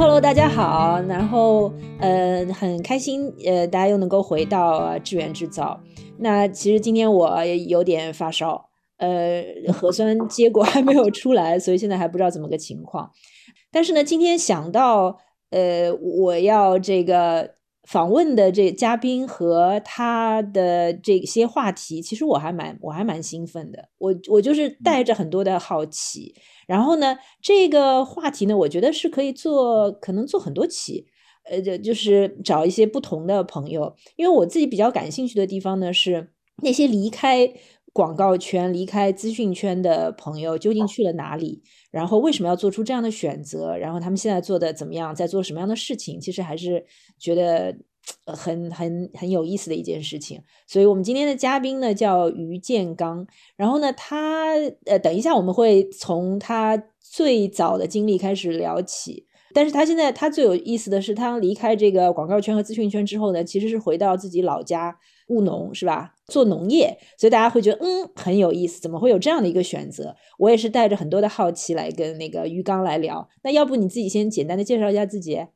Hello，大家好。然后呃，很开心呃，大家又能够回到智源制造。那其实今天我有点发烧，呃，核酸结果还没有出来，所以现在还不知道怎么个情况。但是呢，今天想到呃，我要这个。访问的这嘉宾和他的这些话题，其实我还蛮我还蛮兴奋的。我我就是带着很多的好奇，然后呢，这个话题呢，我觉得是可以做，可能做很多期，呃，就就是找一些不同的朋友，因为我自己比较感兴趣的地方呢，是那些离开广告圈、离开资讯圈的朋友究竟去了哪里，然后为什么要做出这样的选择，然后他们现在做的怎么样，在做什么样的事情，其实还是。觉得很很很有意思的一件事情，所以我们今天的嘉宾呢叫于建刚，然后呢他呃等一下我们会从他最早的经历开始聊起，但是他现在他最有意思的是他离开这个广告圈和资讯圈之后呢，其实是回到自己老家务农是吧？做农业，所以大家会觉得嗯很有意思，怎么会有这样的一个选择？我也是带着很多的好奇来跟那个于刚来聊，那要不你自己先简单的介绍一下自己？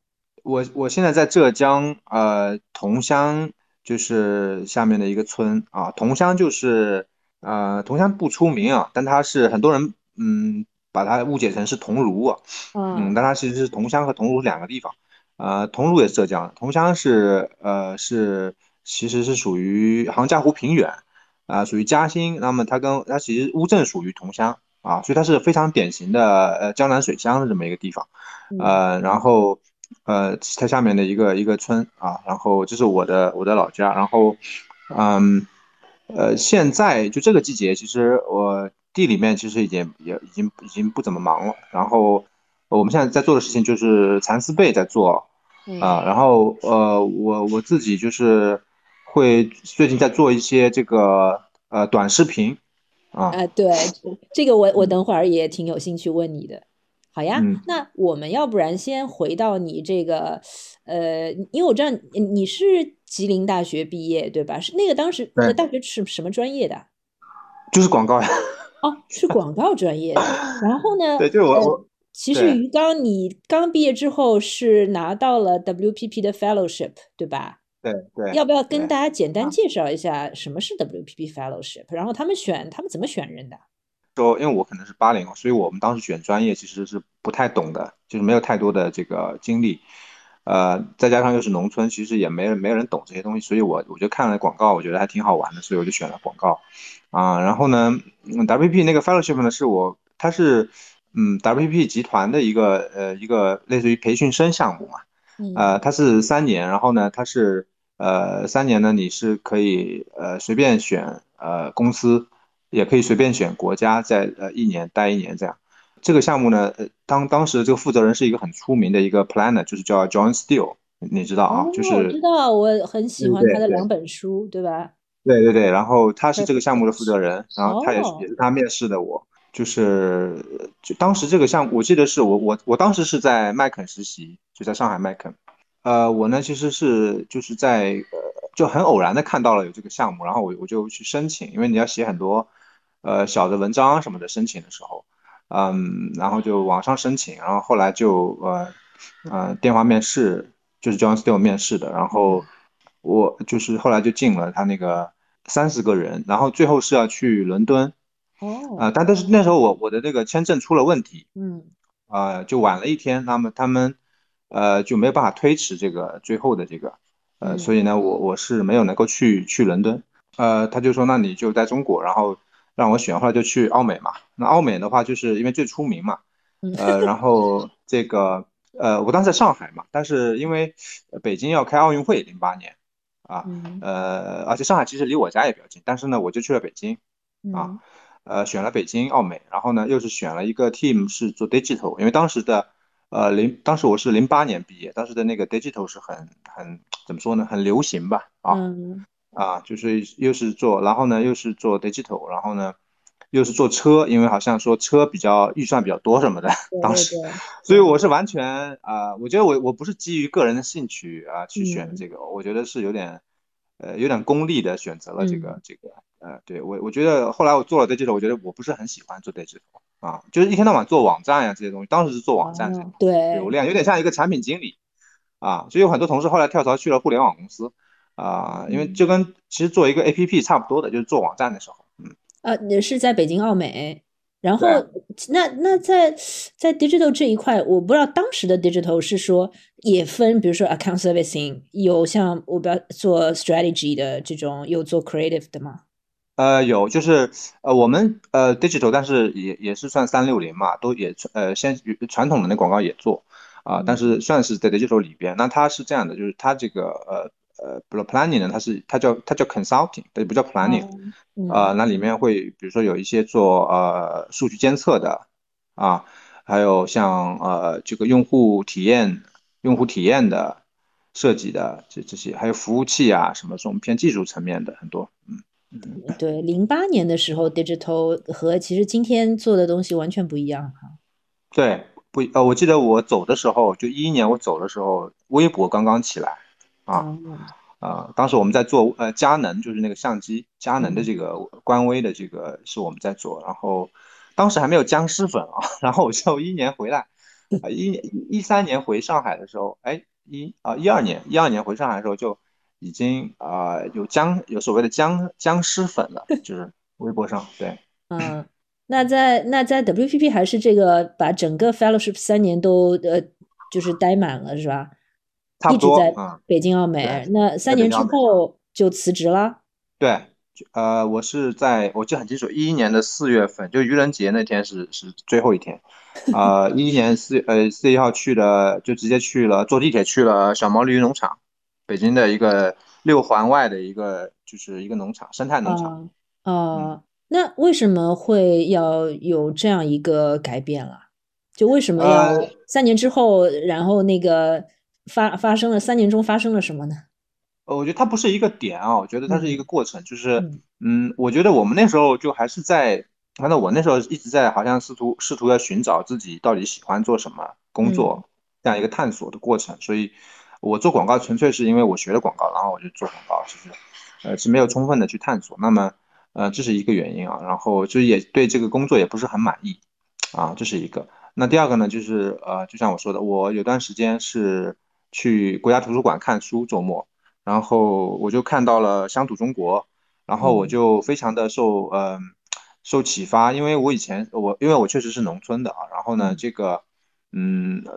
我我现在在浙江，呃，桐乡就是下面的一个村啊。桐乡就是，呃，桐乡不出名啊，但它是很多人嗯把它误解成是桐庐啊，嗯，但它其实是桐乡和桐庐两个地方。呃，桐庐也是浙江，桐乡是呃是其实是属于杭嘉湖平原啊，属于嘉兴。那么它跟它其实乌镇属于桐乡啊，所以它是非常典型的呃江南水乡的这么一个地方，呃，然后。呃，它下面的一个一个村啊，然后这是我的我的老家，然后，嗯，呃，现在就这个季节，其实我地里面其实已经也已经已经不怎么忙了，然后我们现在在做的事情就是蚕丝被在做，啊，然后呃，我我自己就是会最近在做一些这个呃短视频，啊，啊，对，这个我我等会儿也挺有兴趣问你的。好呀，那我们要不然先回到你这个，呃，因为我知道你是吉林大学毕业对吧？是那个当时那个大学是什么专业的？就是广告呀。哦，是广告专业的。然后呢？对，就是我。其实于刚，你刚毕业之后是拿到了 WPP 的 Fellowship 对吧？对对。要不要跟大家简单介绍一下什么是 WPP Fellowship？然后他们选他们怎么选人的？说，因为我可能是八零后，所以我们当时选专业其实是不太懂的，就是没有太多的这个经历，呃，再加上又是农村，其实也没人没有人懂这些东西，所以我我就看了广告，我觉得还挺好玩的，所以我就选了广告，啊，然后呢，WPP 那个 fellowship 呢是我，它是嗯 WPP 集团的一个呃一个类似于培训生项目嘛，呃，它是三年，然后呢，它是呃三年呢你是可以呃随便选呃公司。也可以随便选国家，在呃一年待一年这样。这个项目呢，呃当当时这个负责人是一个很出名的一个 planner，就是叫 John Steele，你知道啊？就是我知道，我很喜欢他的两本书，对吧？对对对，然后他是这个项目的负责人，然后他也是也是他面试的我，就是就当时这个项目，我记得是我我我当时是在麦肯实习，就在上海麦肯。呃，我呢其实是就是在呃就很偶然的看到了有这个项目，然后我我就去申请，因为你要写很多。呃，小的文章什么的申请的时候，嗯，然后就网上申请，然后后来就呃，呃，电话面试，就是 John Steele 面试的，然后我就是后来就进了他那个三十个人，然后最后是要去伦敦，哦，啊，但但是那时候我我的那个签证出了问题，嗯，啊，就晚了一天，那么他们呃就没有办法推迟这个最后的这个，呃，所以呢，我我是没有能够去去伦敦，呃，他就说那你就在中国，然后。让我选，后来就去澳美嘛。那澳美的话，就是因为最出名嘛，呃，然后这个呃，我当时在上海嘛，但是因为北京要开奥运会，零八年啊，呃，而且上海其实离我家也比较近，但是呢，我就去了北京啊，呃，选了北京奥美，然后呢，又是选了一个 team 是做 digital，因为当时的呃零，当时我是零八年毕业，当时的那个 digital 是很很怎么说呢，很流行吧啊。啊，就是又是做，然后呢又是做 digital，然后呢又是做车，因为好像说车比较预算比较多什么的，当时，所以。我是完全啊，我觉得我我不是基于个人的兴趣啊去选这个，我觉得是有点呃有点功利的选择了这个这个呃，对我我觉得后来我做了 digital，我觉得我不是很喜欢做 digital 啊，就是一天到晚做网站呀这些东西，当时是做网站对流量，有点像一个产品经理啊，所以有很多同事后来跳槽去了互联网公司啊，因为就跟其实做一个 APP 差不多的，就是做网站的时候，嗯，啊，你是在北京奥美。然后，那那在在 digital 这一块，我不知道当时的 digital 是说也分，比如说 account servicing，有像我不要做 strategy 的这种，有做 creative 的吗？呃，有就是呃我们呃 digital，但是也也是算三六零嘛，都也呃先传统的那广告也做啊，但是算是在 digital 里边。那它是这样的，就是它这个呃呃，planning 呢，它是它叫它叫 consulting，它不叫 planning。嗯呃，那里面会比如说有一些做呃数据监测的啊，还有像呃这个用户体验、用户体验的设计的这这些，还有服务器啊什么这种偏技术层面的很多，嗯。对，零八年的时候，digital 和其实今天做的东西完全不一样哈。对，不呃，我记得我走的时候，就一一年我走的时候，微博刚刚起来啊哦啊，当时我们在做呃佳能，就是那个相机佳能的这个官微的这个是我们在做，然后当时还没有僵尸粉啊，然后我就一年回来，啊一年一三年回上海的时候，哎一啊一二年一二年回上海的时候就已经啊、有僵有所谓的僵僵尸粉了，就是微博上对。嗯，那在那在 WPP 还是这个把整个 fellowship 三年都呃就是待满了是吧？差不多一直在嗯北京奥美对，那三年之后就辞职了。对，呃，我是在我记得很清楚，一一年的四月份，就愚人节那天是是最后一天，呃，一一年四呃四月一号去了，就直接去了，坐地铁去了小毛驴农场，北京的一个六环外的一个就是一个农场，生态农场。啊啊，那为什么会要有这样一个改变了？就为什么要呃三年之后，然后那个发发生了三年中发生了什么呢？呃，我觉得它不是一个点啊，我觉得它是一个过程，就是嗯嗯，我觉得我们那时候就还是在，反正我那时候一直在好像试图试图要寻找自己到底喜欢做什么工作这样一个探索的过程，所以我做广告纯粹是因为我学了广告，然后我就做广告，其实呃是没有充分的去探索，那么呃这是一个原因啊，然后就是也对这个工作也不是很满意啊，这是一个。那第二个呢，就是呃就像我说的，我有段时间是去国家图书馆看书，周末。然后我就看到了乡土中国，然后我嗯就非常的受嗯、受启发，因为我以前我因为我确实是农村的啊，然后呢嗯这个嗯呃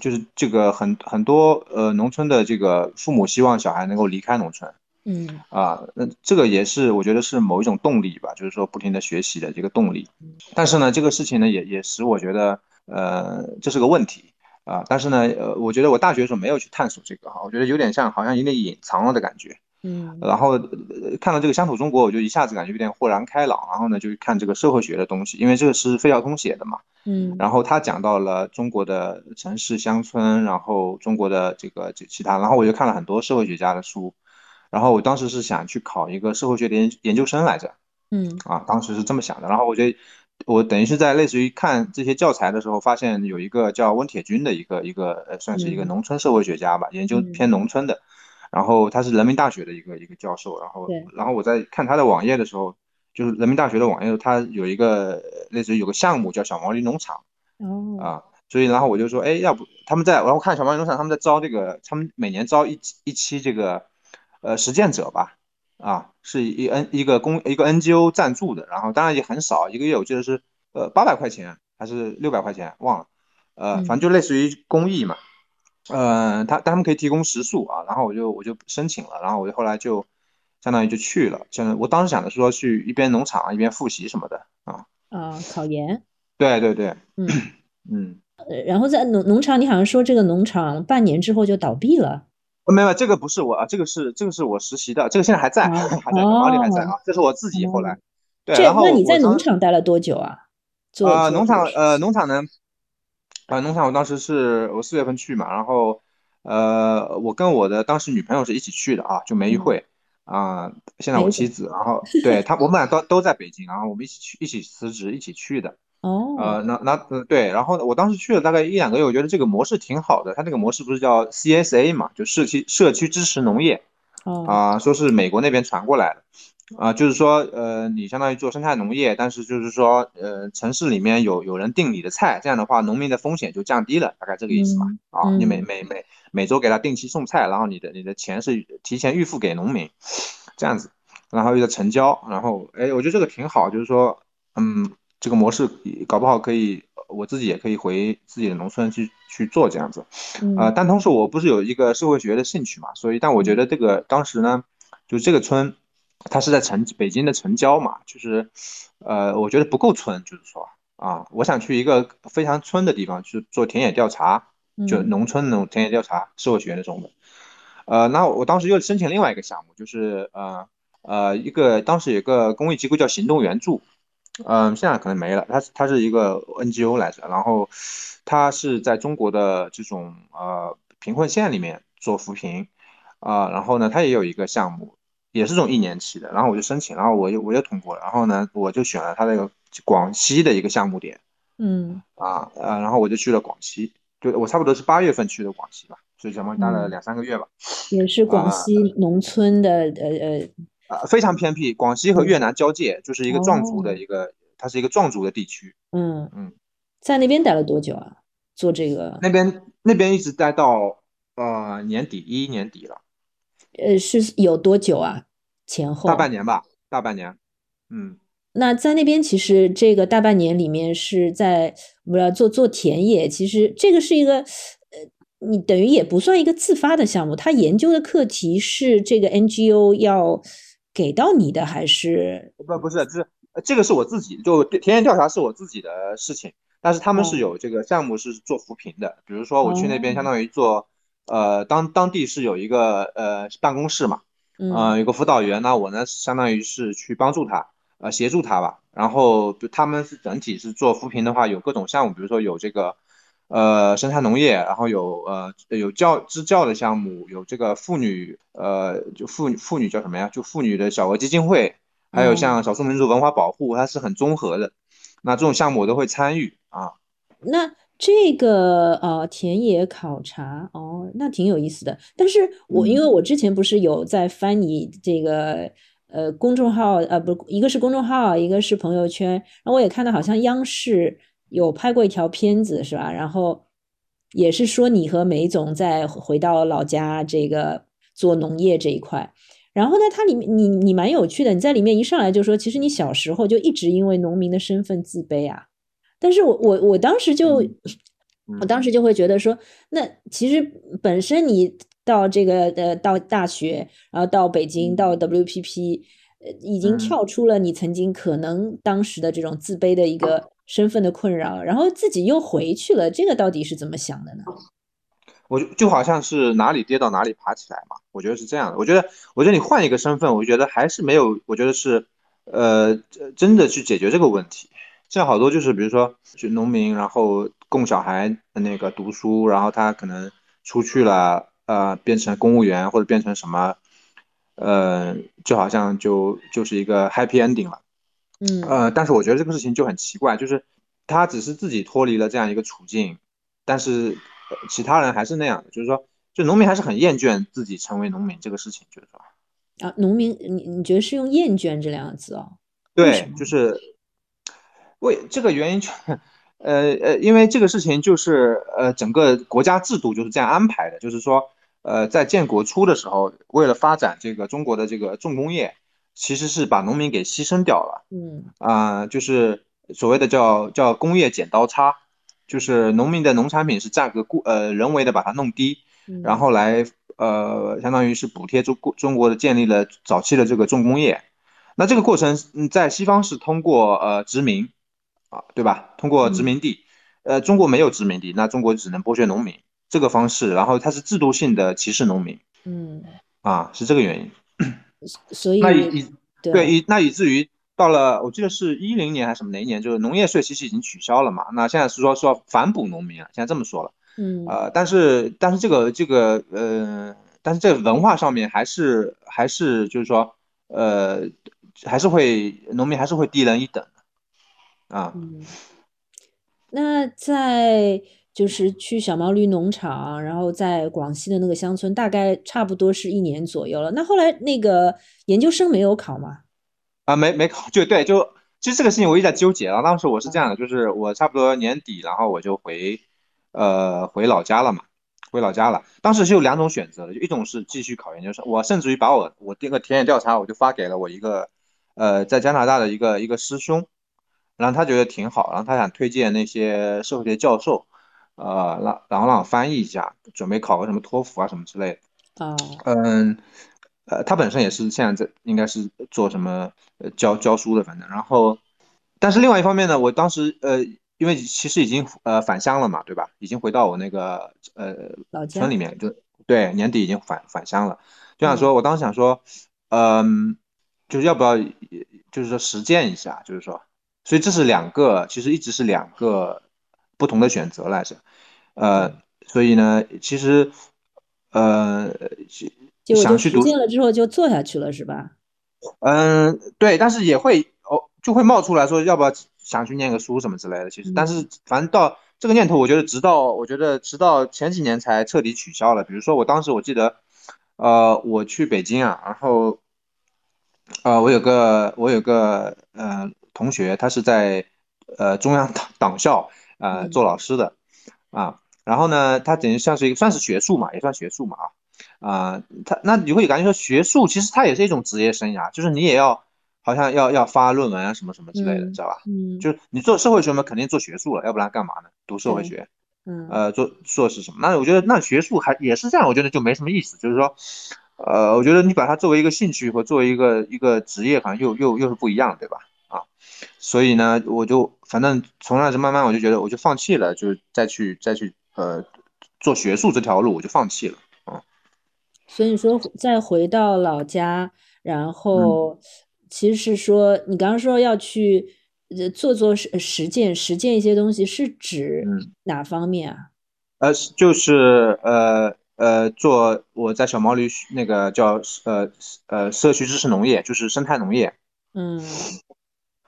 就是这个很很多呃农村的这个父母希望小孩能够离开农村嗯啊，那这个也是我觉得是某一种动力吧，就是说不停的学习的这个动力，但是呢这个事情呢也也使我觉得呃这是个问题。啊，但是呢，呃，我觉得我大学的时候没有去探索这个哈，我觉得有点像好像有点隐藏了的感觉。嗯然后呃看到这个乡土中国，我就一下子感觉有点豁然开朗。然后呢，就看这个社会学的东西，因为这个是费孝通写的嘛。嗯然后他讲到了中国的城市乡村，然后中国的这个这其他，然后我就看了很多社会学家的书。然后我当时是想去考一个社会学的研研究生来着。嗯啊，当时是这么想的。然后我觉得，我等于是在类似于看这些教材的时候，发现有一个叫温铁军的一个一个呃，算是一个嗯农村社会学家吧，研究嗯偏农村的。然后他是人民大学的一个一个教授。然后然后我在看他的网页的时候，就是人民大学的网页，他有一个呃类似于有个项目叫小毛驴农场哦啊。所以然后我就说，哎，要不他们在，然后看小毛驴农场他们在招这个，他们每年招一一期这个呃实践者吧。啊，是一 N 一个公一个 NGO 赞助的，然后当然也很少，一个月我记得是呃八百块钱还是六百块钱，忘了，呃，嗯反正就类似于公益嘛，呃，他他们可以提供食宿啊，然后我就我就申请了，然后我就后来就相当于就去了，相当于我当时想的是说去一边农场一边复习什么的啊，啊考研。对对对，嗯。嗯，呃然后在农农场，你好像说这个农场半年之后就倒闭了。没有这个不是我啊，这个是这个是我实习的，这个现在还在，哦还在，毛里还在啊，这是我自己后来，对，然后那你在农场待了多久啊？做呃，农场呃，农场呢，呃，农场我当时是我四月份去嘛，然后呃，我跟我的当时女朋友是一起去的啊，就梅玉嗯慧啊、现在我妻子，然后 对她，我们俩都都在北京，然后我们一起去，一起辞职，一起去的。哦呃，那那呃对，然后呢我当时去了大概一两个月，我觉得这个模式挺好的。它那个模式不是叫 CSA 嘛，就社区社区支持农业哦啊、说是美国那边传过来的啊，就是说，呃，你相当于做生态农业，但是就是说，呃，城市里面有有人订你的菜，这样的话，农民的风险就降低了，大概这个意思嘛。啊，你每每每每周给他定期送菜，然后你的你的钱是提前预付给农民，这样子，然后又在成交，然后，哎，我觉得这个挺好，就是说，嗯，这个模式搞不好可以，我自己也可以回自己的农村去去做这样子，啊，但同时我不是有一个社会学的兴趣嘛，所以，但我觉得这个当时呢，就这个村。它是在城北京的城郊嘛，就是，呃，我觉得不够村，就是说啊，我想去一个非常村的地方去做田野调查，就农村那种田野调查，社会学那种的。呃，那我当时又申请另外一个项目，就是呃呃一个当时有个公益机构叫行动援助，嗯，现在可能没了，它它是一个 NGO 来着，然后它是在中国的这种呃贫困县里面做扶贫，啊，然后呢，它也有一个项目。也是这种一年期的，然后我就申请，然后我又我又通过了，然后呢，我就选了他那个广西的一个项目点，嗯，啊呃，然后我就去了广西，就我差不多是八月份去的广西吧，所以相当于待了两三个月吧。也是广西农村的，呃呃，啊，非常偏僻，广西和越南交界，就是一个壮族的一个，它是一个壮族的地区。嗯嗯，在那边待了多久啊？做这个？那边那边一直待到呃年底一一年底了。呃，是有多久啊？前后大半年吧，大半年。嗯，那在那边其实这个大半年里面是在不要做做田野，其实这个是一个呃，你等于也不算一个自发的项目。他研究的课题是这个 NGO 要给到你的，还是不不是，就是这个是我自己就田野调查是我自己的事情，但是他们是有这个项目是做扶贫的，比如说我去那边相当于做。呃，当当地是有一个呃办公室嘛，呃，有个辅导员那，我呢相当于是去帮助他，呃，协助他吧。然后他们是整体是做扶贫的话，有各种项目，比如说有这个呃生态农业，然后有呃有教支教的项目，有这个妇女呃就妇妇女叫什么呀？就妇女的小额基金会，还有像少数民族文化保护，它是很综合的。那这种项目我都会参与啊。那。这个呃田野考察哦，那挺有意思的。但是我因为我之前不是有在翻你这个呃公众号呃不一个是公众号，一个是朋友圈，然后我也看到好像央视有拍过一条片子是吧？然后也是说你和梅总在回到老家这个做农业这一块。然后呢，它里面你你蛮有趣的，你在里面一上来就说，其实你小时候就一直因为农民的身份自卑啊。但是我我我当时就，我当时就会觉得说，那其实本身你到这个呃到大学，然后到北京到 WPP，呃已经跳出了你曾经可能当时的这种自卑的一个身份的困扰，然后自己又回去了，这个到底是怎么想的呢？我就就好像是哪里跌到哪里爬起来嘛，我觉得是这样的。我觉得我觉得你换一个身份，我觉得还是没有，我觉得是呃真的去解决这个问题。现在好多就是，比如说，就农民，然后供小孩那个读书，然后他可能出去了，呃，变成公务员或者变成什么，呃，就好像就就是一个 happy ending 了，嗯，呃，但是我觉得这个事情就很奇怪，就是他只是自己脱离了这样一个处境，但是其他人还是那样的，就是说，就农民还是很厌倦自己成为农民这个事情，就是说，啊，农民，你你觉得是用厌倦这两个字哦？对，就是。为这个原因就，呃呃，因为这个事情就是呃，整个国家制度就是这样安排的，就是说，呃，在建国初的时候，为了发展这个中国的这个重工业，其实是把农民给牺牲掉了。嗯啊，就是所谓的叫叫工业剪刀差，就是农民的农产品是价格过呃人为的把它弄低，然后来呃相当于是补贴中中国的建立了早期的这个重工业。那这个过程嗯在西方是通过呃殖民。啊，对吧？通过殖民地，呃，中国没有殖民地，那中国只能剥削农民这个方式，然后它是制度性的歧视农民，嗯，啊，是这个原因。所以那以对以那以至于到了，我记得是一零年还是什么哪一年，就是农业税其实已经取消了嘛，那现在是说说反哺农民啊，现在这么说了，嗯，呃，但是但是这个这个呃，但是这个文化上面还是还是就是说呃，还是会农民还是会低人一等。啊，嗯，那在就是去小毛驴农场，然后在广西的那个乡村，大概差不多是一年左右了。那后来那个研究生没有考吗？啊，没没考，就对，就其实这个事情我一直在纠结啊。当时我是这样的，就是我差不多年底，然后我就回呃回老家了嘛，回老家了。当时是有两种选择的，就一种是继续考研究生，我甚至于把我我这个田野调查我就发给了我一个呃在加拿大的一个一个师兄，然后他觉得挺好，然后他想推荐那些社会学教授，呃让然后让我翻译一下，准备考个什么托福啊什么之类的。啊，嗯。呃，他本身也是现在在应该是做什么呃教教书的，反正然后，但是另外一方面呢，我当时呃，因为其实已经呃返乡了嘛，对吧？已经回到我那个呃村里面，就对年底已经返返乡了，就想说，我当时想说，嗯，就是要不要就是说实践一下，就是说，所以这是两个，其实一直是两个不同的选择来着，呃，所以呢，其实呃。想去读进了之后就做下去了，是吧？嗯，对，但是也会哦，就会冒出来说要不要想去念个书什么之类的。其实，但是反正到这个念头，我觉得直到我觉得直到前几年才彻底取消了。比如说，我当时我记得，呃，我去北京啊，然后，呃，我有个我有个呃同学，他是在呃中央党党校呃做老师的啊，然后呢，他等于像是一个算是学术嘛，也算学术嘛啊。啊，他那你会感觉说学术其实它也是一种职业生涯，就是你也要好像要要发论文啊什么什么之类的，知道吧？嗯，就是你做社会学嘛，肯定做学术了，要不然干嘛呢？读社会学，嗯，呃，做硕士什么？那我觉得那学术还也是这样，我觉得就没什么意思。就是说，呃，我觉得你把它作为一个兴趣和作为一个一个职业，好像又又又是不一样，对吧？啊，所以呢，我就反正从那时慢慢我就觉得我就放弃了，就是再去再去呃做学术这条路，我就放弃了。所以说，再回到老家，然后其实是说，你刚刚说要去呃做做实实践，实践一些东西，是指哪方面啊？呃，就是呃呃，做我在小毛驴那个叫呃呃社区支持农业，就是生态农业。嗯，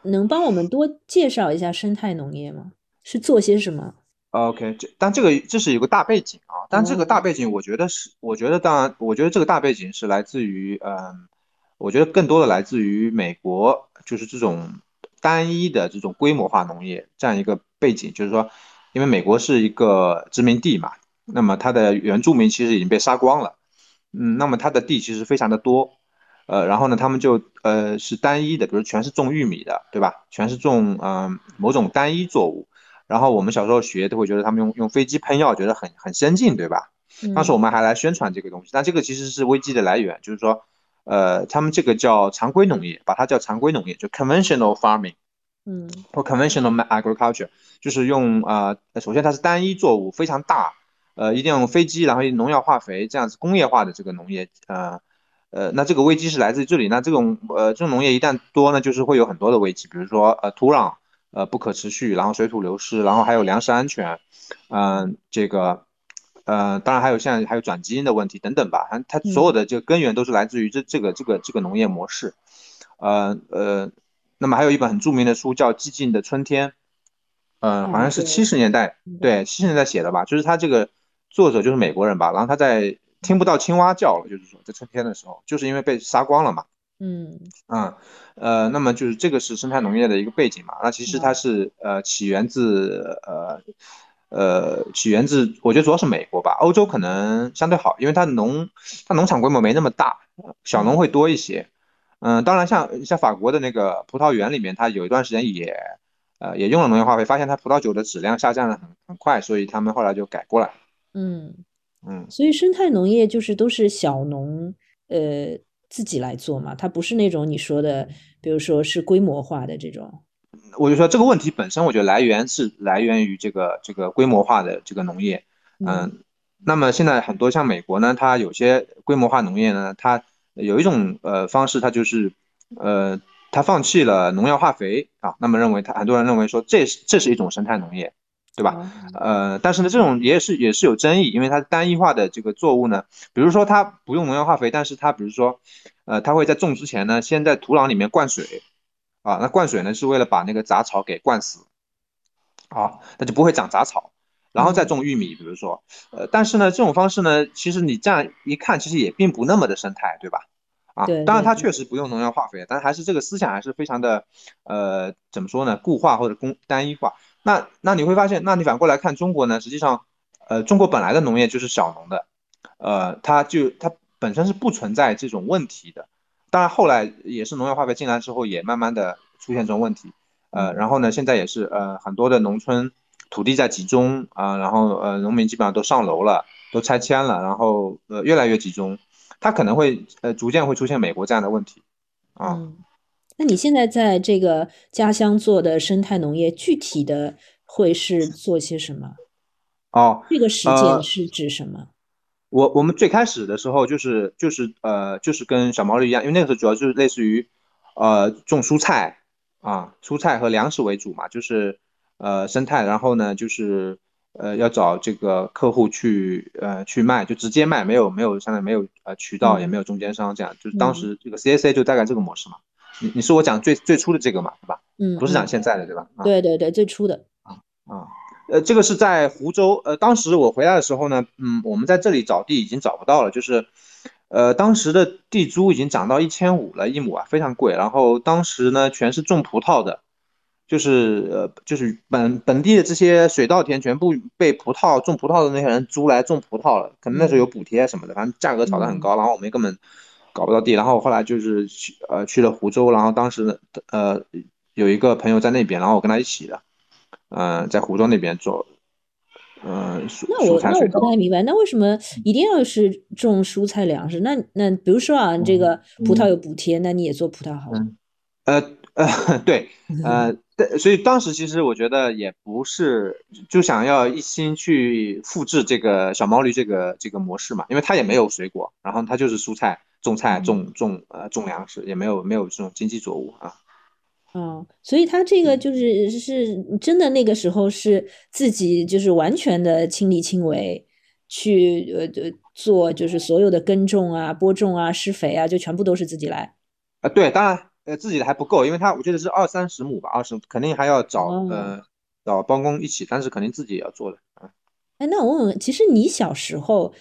能帮我们多介绍一下生态农业吗？是做些什么？OK，这但这个这是有个大背景啊，但这个大背景我觉得是，我觉得当然，我觉得这个大背景是来自于，嗯，我觉得更多的来自于美国，就是这种单一的这种规模化农业这样一个背景，就是说，因为美国是一个殖民地嘛，那么它的原住民其实已经被杀光了，嗯，那么它的地其实非常的多，呃，然后呢，他们就呃是单一的，比如全是种玉米的，对吧？全是种嗯某种单一作物。然后我们小时候学都会觉得他们用用飞机喷药，觉得很很先进，对吧？当时我们还来宣传这个东西，但这个其实是危机的来源，就是说，呃，他们这个叫常规农业，把它叫常规农业，就 conventional farming，嗯，或 conventional agriculture，就是用啊，首先它是单一作物，非常大，呃，一定要用飞机，然后农药化肥这样子工业化的这个农业，呃，呃，那这个危机是来自于这里，那这种呃这种农业一旦多呢，就是会有很多的危机，比如说呃土壤。呃，不可持续，然后水土流失，然后还有粮食安全，嗯，这个，呃，当然还有现在还有转基因的问题等等吧。它它所有的这个根源都是来自于这这个这个这个农业模式，呃呃，那么还有一本很著名的书叫《寂静的春天》，嗯，好像是七十年代，对，七十年代写的吧。就是他这个作者就是美国人吧，然后他在听不到青蛙叫了，就是说在春天的时候，就是因为被杀光了嘛。嗯啊呃，那么就是这个是生态农业的一个背景嘛？那其实它是呃起源自呃呃起源自，我觉得主要是美国吧，欧洲可能相对好，因为它农它农场规模没那么大，小农会多一些。嗯，当然像像法国的那个葡萄园里面，它有一段时间也呃也用了农业化肥，发现它葡萄酒的质量下降的很很快，所以他们后来就改过来。嗯嗯，所以生态农业就是都是小农呃。自己来做嘛，它不是那种你说的，比如说是规模化的这种。我就说这个问题本身，我觉得来源是来源于这个这个规模化的这个农业。嗯，那么现在很多像美国呢，它有些规模化农业呢，它有一种呃方式，它就是呃，它放弃了农药化肥啊，那么认为它很多人认为说这是这是一种生态农业。对吧？呃，但是呢，这种也是也是有争议，因为它单一化的这个作物呢，比如说它不用农药化肥，但是它比如说，呃，它会在种之前呢，先在土壤里面灌水，啊，那灌水呢是为了把那个杂草给灌死，啊，那就不会长杂草，然后再种玉米，比如说，呃，但是呢，这种方式呢，其实你这样一看，其实也并不那么的生态，对吧？啊。当然它确实不用农药化肥，但还是这个思想还是非常的呃怎么说呢，固化或者工单一化。那那你会发现，那你反过来看中国呢，实际上呃中国本来的农业就是小农的，呃它就它本身是不存在这种问题的。当然后来也是农药化肥进来之后，也慢慢的出现这种问题。呃，然后呢，现在也是呃很多的农村土地在集中啊，然后呃农民基本上都上楼了，都拆迁了，然后呃越来越集中，它可能会呃逐渐会出现美国这样的问题啊。嗯，那你现在在这个家乡做的生态农业，具体的会是做些什么？哦，这个实践是指什么？我我们最开始的时候就是就是呃就是跟小毛驴一样，因为那个时候主要就是类似于呃种蔬菜。啊，蔬菜和粮食为主嘛，就是呃生态，然后呢就是呃要找这个客户去呃去卖，就直接卖，没有没有相当于没有呃渠道，也没有中间商，这样就是当时这个 CAC 就大概这个模式嘛。你你是我讲最最初的这个嘛，对吧？嗯，不是讲现在的对吧？对对对，最初的啊啊，呃这个是在湖州，呃当时我回来的时候呢，嗯我们在这里找地已经找不到了，就是。呃，当时的地租已经涨到一千五了一亩啊，非常贵。然后当时呢，全是种葡萄的，就是呃，就是本本地的这些水稻田全部被葡萄种葡萄的那些人租来种葡萄了。可能那时候有补贴什么的，反正价格炒得很高。然后我们根本搞不到地。然后后来就是去呃去了湖州，然后当时呃有一个朋友在那边，然后我跟他一起的，嗯，在湖州那边做。嗯，那我那我不太明白，那为什么一定要是种蔬菜粮食？那那比如说啊，这个葡萄有补贴，那你也做葡萄好了。呃 呃，对，呃，所以当时其实我觉得也不是就想要一心去复制这个小毛驴这个这个模式嘛，因为它也没有水果，然后它就是蔬菜种菜种种呃种粮食，也没有没有这种经济作物啊。哦，所以他这个就是是真的，那个时候是自己就是完全的亲力亲为去呃呃做，就是所有的耕种啊、播种啊、施肥啊，就全部都是自己来。啊，对，当然呃自己的还不够，因为他我觉得是二三十亩吧，二十肯定还要找呃找帮工一起，但是肯定自己也要做的啊。哎，那我问问，其实你小时候。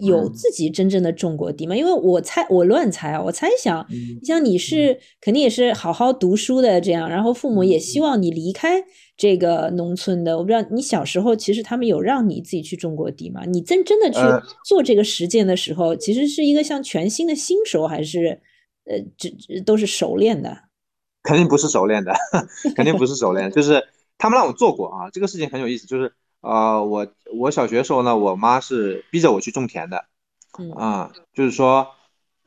有自己真正的种过地吗？因为我猜，我乱猜啊，我猜想，像你是肯定也是好好读书的这样，然后父母也希望你离开这个农村的。我不知道你小时候其实他们有让你自己去种过地吗？你真真的去做这个实践的时候，其实是一个像全新的新手，还是呃，这都是熟练的？肯定不是熟练的，肯定不是熟练，就是他们让我做过啊，这个事情很有意思，就是。呃，我我小学的时候呢，我妈是逼着我去种田的，啊，就是说，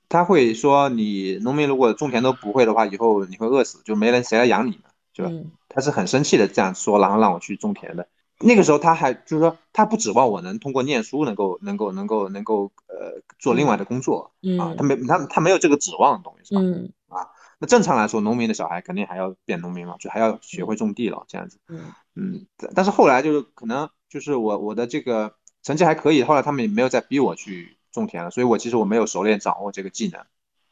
她会说你农民如果种田都不会的话，以后你会饿死，就没人谁来养你呢，是吧？他是很生气的这样说，然后让我去种田的。那个时候他还就是说，他不指望我能通过念书能够能够能够能够呃做另外的工作，啊，他没他他没有这个指望，懂意思吧？啊。那正常来说，农民的小孩肯定还要变农民嘛，就还要学会种地了，这样子。嗯嗯，但是后来就是可能就是我我的这个成绩还可以，后来他们也没有再逼我去种田了，所以我其实我没有熟练掌握这个技能。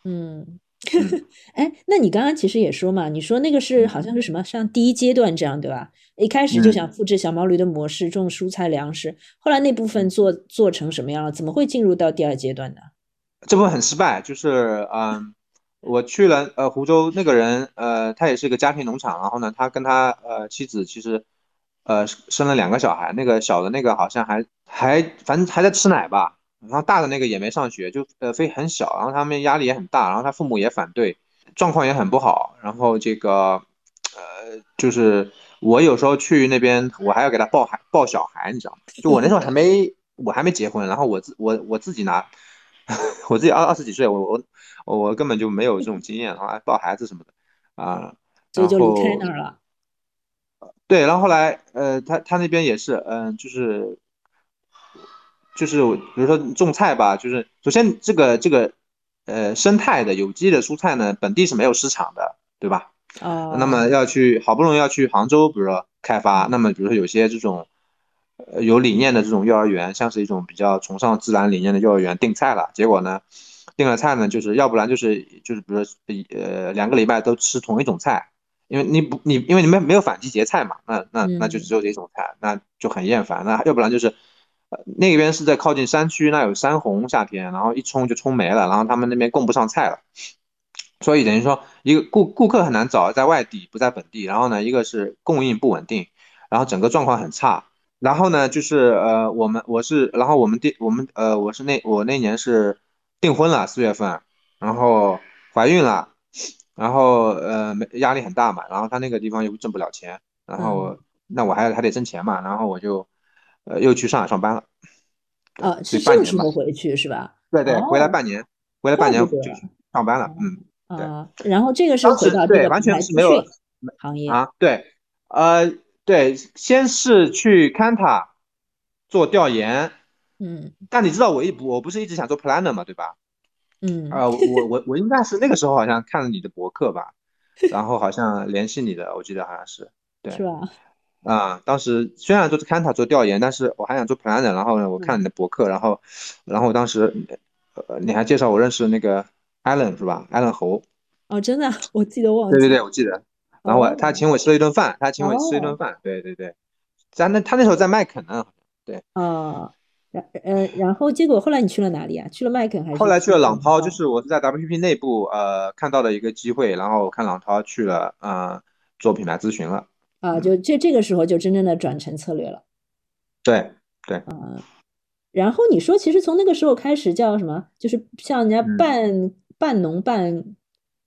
嗯，哎，那你刚刚其实也说嘛，你说那个是好像是什么像第一阶段这样对吧？一开始就想复制小毛驴的模式种蔬菜粮食，后来那部分做做成什么样了？怎么会进入到第二阶段呢？这部分很失败，就是嗯。我去了，呃，湖州那个人，呃，他也是一个家庭农场，然后呢，他跟他呃妻子其实，呃，生了两个小孩，那个小的那个好像还还反正还在吃奶吧，然后大的那个也没上学，就呃非很小，然后他们压力也很大，然后他父母也反对，状况也很不好，然后这个呃就是我有时候去那边，我还要给他抱孩抱小孩，你知道吗？就我那时候还没我还没结婚，然后我自我我自己拿。我自己二二十几岁，我我我根本就没有这种经验，然后还抱孩子什么的啊，所以就离开那儿了。对，然后后来呃，他他那边也是，嗯，就是就是比如说种菜吧，就是首先这个这个呃生态的有机的蔬菜呢，本地是没有市场的，对吧？哦。那么要去好不容易要去杭州，比如说开发，那么比如说有些这种。呃，有理念的这种幼儿园，像是一种比较崇尚自然理念的幼儿园订菜了，结果呢，订了菜呢，就是要不然就是就是比如说呃两个礼拜都吃同一种菜，因为你不你因为你们没有反季节菜嘛，那那那就只有这种菜，那就很厌烦。那要不然就是呃那边是在靠近山区，那有山洪，夏天，然后一冲就冲没了，然后他们那边供不上菜了，所以等于说一个顾顾客很难找，在外地不在本地，然后呢，一个是供应不稳定，然后整个状况很差，然后呢就是呃我们我是然后我们订我们呃我是那我那年是订婚了四月份，然后怀孕了，然后呃没压力很大嘛，然后他那个地方又挣不了钱，然后那我还还得挣钱嘛，然后我就呃又去上海上班了。啊，是半年吧这个时候回去是吧？对对，回来哦半年，回来半年就去上班了，嗯，对啊，然后这个是当回到对完全是没有行业啊，对，呃，对，先是去 Kanta 做调研，嗯但你知道我一我不是一直想做 planner 嘛，对吧？嗯啊、我我我我应该是那个时候好像看了你的博客吧，然后好像联系你的，我记得好像是，对，是吧？啊、当时虽然做 Kanta 做调研，但是我还想做 planner，然后呢，我看你的博客，然后然后当时呃你还介绍我认识那个 Allen 是吧？Allen 侯，哦，真的啊，我记得忘记对对对，我记得。然后我哦。他请我吃了一顿饭，他请我吃一哦。顿饭，对对对，咱那他那时候在麦肯呢，对。啊，然呃，然后结果后来你去了哪里啊？去了麦肯还是后来去了朗涛，就是我是在 WPP 内部呃看到的一个机会，然后看朗涛去了呃做品牌咨询了，啊，就这这个时候就真正的转成策略了。对对，嗯然后你说，其实从那个时候开始叫什么？就是像人家嗯。半半农半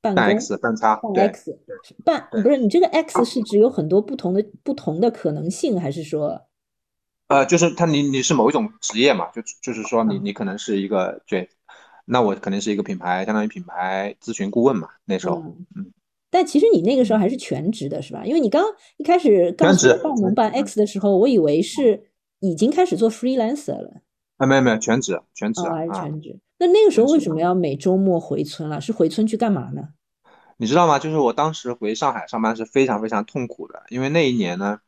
半半 X 半差，半对 X 半不是你这个 X 是指有很多不同的不同的可能性，还是说呃就是他你你是某一种职业嘛，就就是说你嗯你可能是一个对，那我肯定是一个品牌，相当于品牌咨询顾问嘛，那时候，嗯嗯但其实你那个时候还是全职的，是吧？因为你刚一开始告全职诉我半农半 X 的时候，我以为是已经开始做 freelancer 了，啊没有没有全职全职哦，还是啊。全职。那那个时候为什么要每周末回村了？是回村去干嘛呢？你知道吗？就是我当时回上海上班是非常非常痛苦的，因为那一年呢，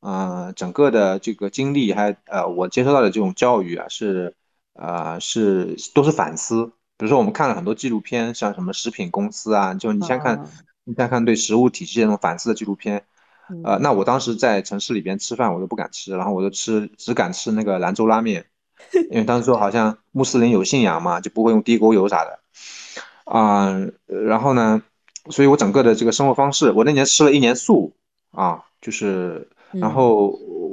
呃，整个的这个经历还呃，我接收到的这种教育啊，是呃是都是反思。比如说我们看了很多纪录片，像什么食品公司啊，就你先看啊，你先看对食物体系这种反思的纪录片，呃，嗯那我当时在城市里边吃饭，我都不敢吃，然后我就吃只敢吃那个兰州拉面，因为当时说好像穆斯林有信仰嘛，就不会用地沟油啥的，啊、然后呢，所以我整个的这个生活方式，我那年吃了一年素啊，就是，然嗯后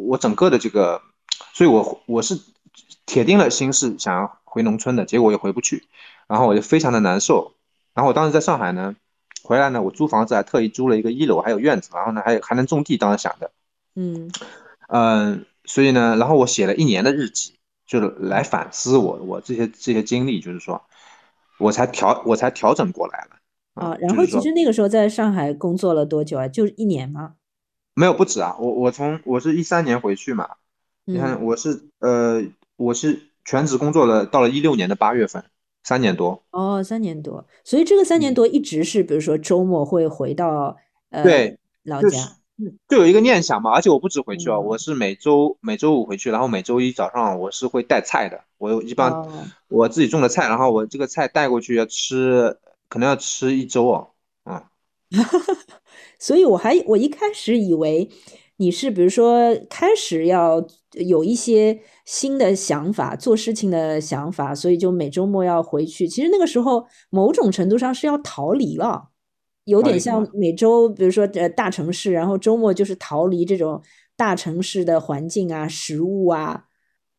我整个的这个，所以我我是铁定了心是想要回农村的，结果又回不去，然后我就非常的难受，然后我当时在上海呢，回来呢，我租房子还特意租了一个一楼，还有院子，然后呢还有还能种地，当时想的，嗯。嗯，所以呢，然后我写了一年的日记，就是来反思我我这些这些经历，就是说，我才调我才调整过来了啊，然后其实那个时候在上海工作了多久啊？就一年吗？没有不止啊，我我从我是一三年回去嘛，你看嗯我是呃我是全职工作了，到了一六年的八月份，三年多，哦，三年多，所以这个三年嗯多一直是，比如说周末会回到呃对，老家，就有一个念想嘛，而且我不止回去啊，嗯。我是每周每周五回去，然后每周一早上我是会带菜的，我一般哦，我自己种的菜，然后我这个菜带过去要吃，可能要吃一周哦，嗯，所以我还我一开始以为你是比如说开始要有一些新的想法，做事情的想法，所以就每周末要回去。其实那个时候某种程度上是要逃离了，有点像？每周比如说呃大城市，然后周末就是逃离这种大城市的环境啊、食物啊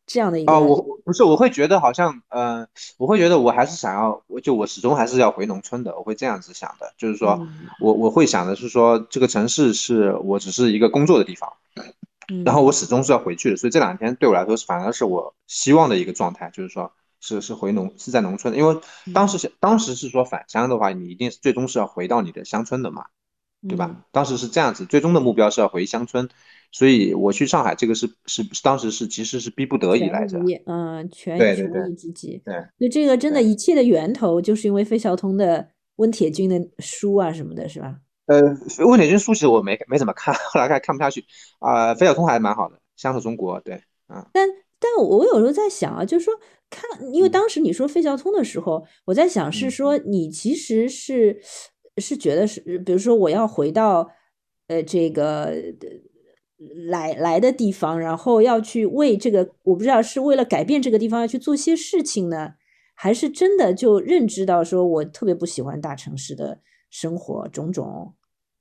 这样的一啊，个我不是，我会觉得好像，呃，我会觉得我还是想要，我就我始终还是要回农村的，我会这样子想的，就是说嗯。我我会想的是说，这个城市是我只是一个工作的地方，然后嗯我始终是要回去的，所以这两天对我来说是反而是我希望的一个状态，就是说是是回农是在农村的，因为当时是当时是说返乡的话，你一定是最终是要回到你的乡村的嘛，对吧？嗯当时是这样子，最终的目标是要回乡村，所以我去上海这个是是当时是其实是逼不得已来着，宜嗯权权对对对宜之计。对。所以这个真的，一切的源头就是因为费孝通的温铁军的书啊什么的，是吧？呃，温铁军书其实我没没怎么看，后来看看不下去啊、费孝通还蛮好的，《乡土中国》对，嗯但但我有时候在想啊，就是说看，因为嗯当时你说费孝通的时候，我在想是嗯说你其实是是觉得是，比如说我要回到呃这个来来的地方，然后要去为这个，我不知道是为了改变这个地方要去做些事情呢，还是真的就认知到说我特别不喜欢大城市的生活种种。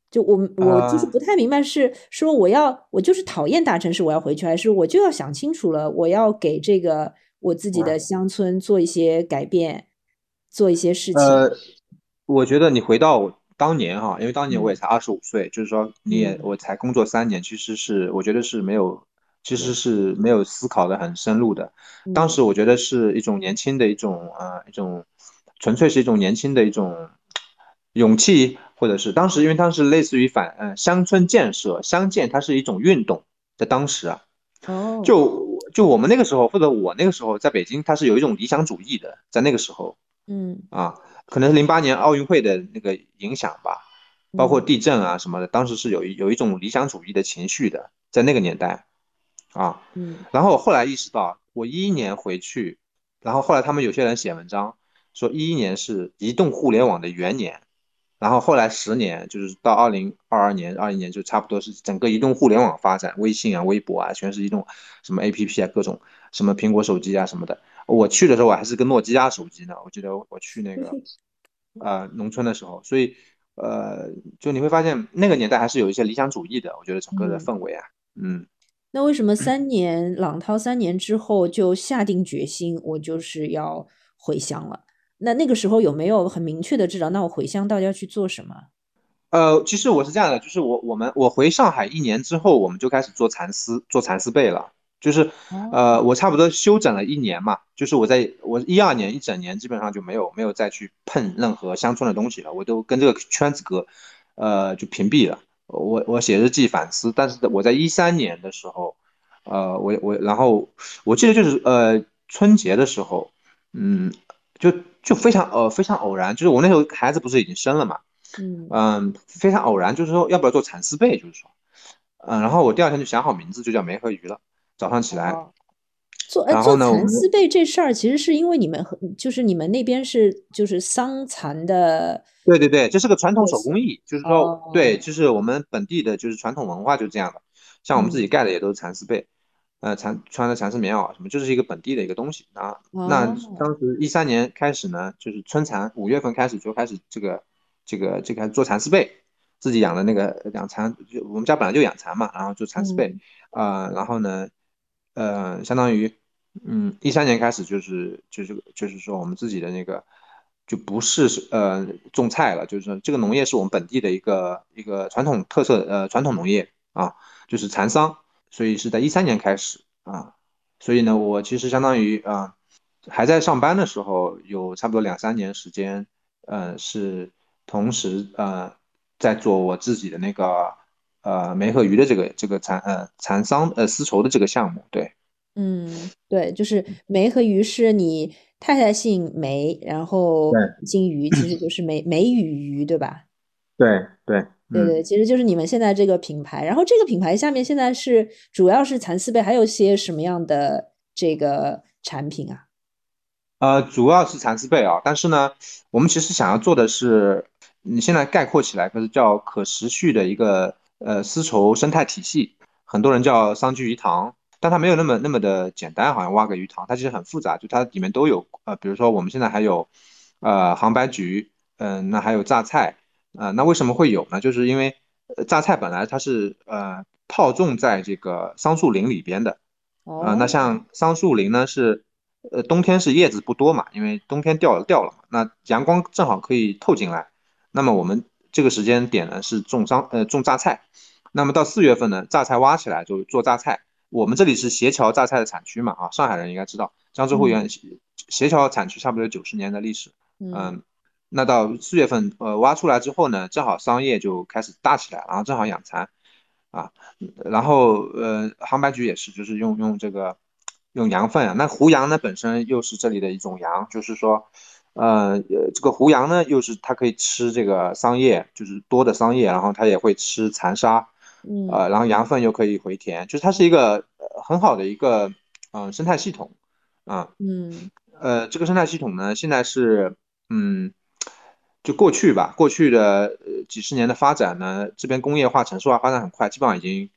就我我就是不太明白，是说我要我就是讨厌大城市，我要回去，还是我就要想清楚了，我要给这个我自己的乡村做一些改变，做一些事情。呃，我觉得你回到当年哈，因为当年我也才二十五岁，就是说你也我才工作三年，其实是我觉得是没有，其实是没有思考的很深入的。当时我觉得是一种年轻的一种呃一种，纯粹是一种年轻的一种勇气。或者是当时，因为当时类似于反嗯乡村建设、乡建，它是一种运动，在当时啊，哦，就就我们那个时候，或者我那个时候在北京，它是有一种理想主义的，在那个时候，嗯。啊，可能是零八年奥运会的那个影响吧，包括地震啊什么的，当时是有有一种理想主义的情绪的，在那个年代，啊，嗯，然后我后来意识到，我一一年回去，然后后来他们有些人写文章说一一年是移动互联网的元年。然后后来十年，就是到二零二二年、二一年，就差不多是整个移动互联网发展，微信啊、微博啊，全是移动什么 A P P 啊，各种什么苹果手机啊什么的。我去的时候，我还是个诺基亚手机呢。我记得我去那个 呃农村的时候，所以呃，就你会发现那个年代还是有一些理想主义的。我觉得整个的氛围啊，嗯。那为什么三年朗涛三年之后就下定决心，我就是要回乡了？那那个时候有没有很明确的知道？那我回乡到底要去做什么？呃，其实我是这样的，就是我我们我回上海一年之后，我们就开始做蚕丝，做蚕丝被了。就是呃，我差不多休整了一年嘛，就是我在我一二年一整年基本上就没有没有再去碰任何乡村的东西了，我都跟这个圈子隔，呃，就屏蔽了。我我写日记反思，但是我在一三年的时候，呃，我我然后我记得就是呃春节的时候，嗯，就。就非常呃非常偶然，就是我那时候孩子不是已经生了嘛，嗯嗯，非常偶然，就是说要不要做蚕丝被，就是说，嗯，然后我第二天就想好名字，就叫梅和鱼了。早上起来做做蚕丝被这事儿，其实是因为你们就是你们那边是就是桑蚕的，对对对，这是个传统手工艺，就是说对，就是我们本地的就是传统文化就这样的，像我们自己盖的也都是蚕丝被。呃，蚕穿的蚕丝棉袄什么，就是一个本地的一个东西啊。那当时一三年开始呢，就是春蚕，五月份开始就开始这个这个这个做蚕丝被，自己养的那个养蚕，就我们家本来就养蚕嘛，然后做蚕丝被啊。然后呢，呃，相当于嗯，一三年开始就是就是就是说我们自己的那个就不是呃种菜了，就是说这个农业是我们本地的一个一个传统特色呃传统农业啊，就是蚕桑。所以是在一三年开始啊，所以呢，我其实相当于啊，还在上班的时候，有差不多两三年时间，呃，是同时呃在做我自己的那个呃梅和鱼的这个这个蚕呃蚕桑呃丝绸的这个项目。对，嗯，对，就是梅和鱼是你太太姓梅，然后姓鱼，其实就是梅梅雨鱼，对吧？对对。对对，其实就是你们现在这个品牌，然后这个品牌下面现在是主要是蚕丝被，还有些什么样的这个产品啊？呃，主要是蚕丝被啊，但是呢，我们其实想要做的是，你现在概括起来，可是叫可持续的一个呃丝绸生态体系，很多人叫桑居鱼塘，但它没有那么那么的简单，好像挖个鱼塘，它其实很复杂，就它里面都有呃，比如说我们现在还有呃杭白菊，嗯，那还有榨菜。啊，那为什么会有呢？就是因为榨菜本来它是呃套种在这个桑树林里边的，啊，那像桑树林呢是呃冬天是叶子不多嘛，因为冬天掉了掉了嘛，那阳光正好可以透进来，那么我们这个时间点呢是种桑呃种榨菜，那么到四月份呢榨菜挖起来就做榨菜，我们这里是斜桥榨菜的产区嘛，啊，上海人应该知道，江浙沪沿斜桥产区差不多有九十年的历史，嗯。那到四月份，呃，挖出来之后呢，正好桑叶就开始大起来，然后正好养蚕，啊，然后呃，杭白菊也是，就是用用这个用羊粪啊。那胡杨呢，本身又是这里的一种羊，就是说，呃，这个胡杨呢，又是它可以吃这个桑叶，就是多的桑叶，然后它也会吃蚕沙，嗯，呃，然后羊粪又可以回填，就是它是一个很好的一个嗯生态系统，啊，嗯，呃，这个生态系统呢，现在是嗯。就过去吧，过去的呃几十年的发展呢，这边工业化、城市化发展很快，基本上已经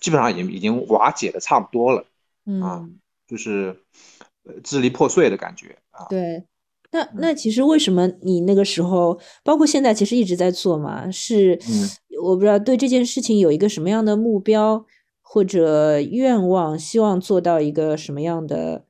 基本上已经已经瓦解的差不多了，啊，嗯，就是呃支离破碎的感觉啊。对。那那其实为什么你那个时候，包括现在，其实一直在做嘛？是嗯我不知道对这件事情有一个什么样的目标或者愿望，希望做到一个什么样的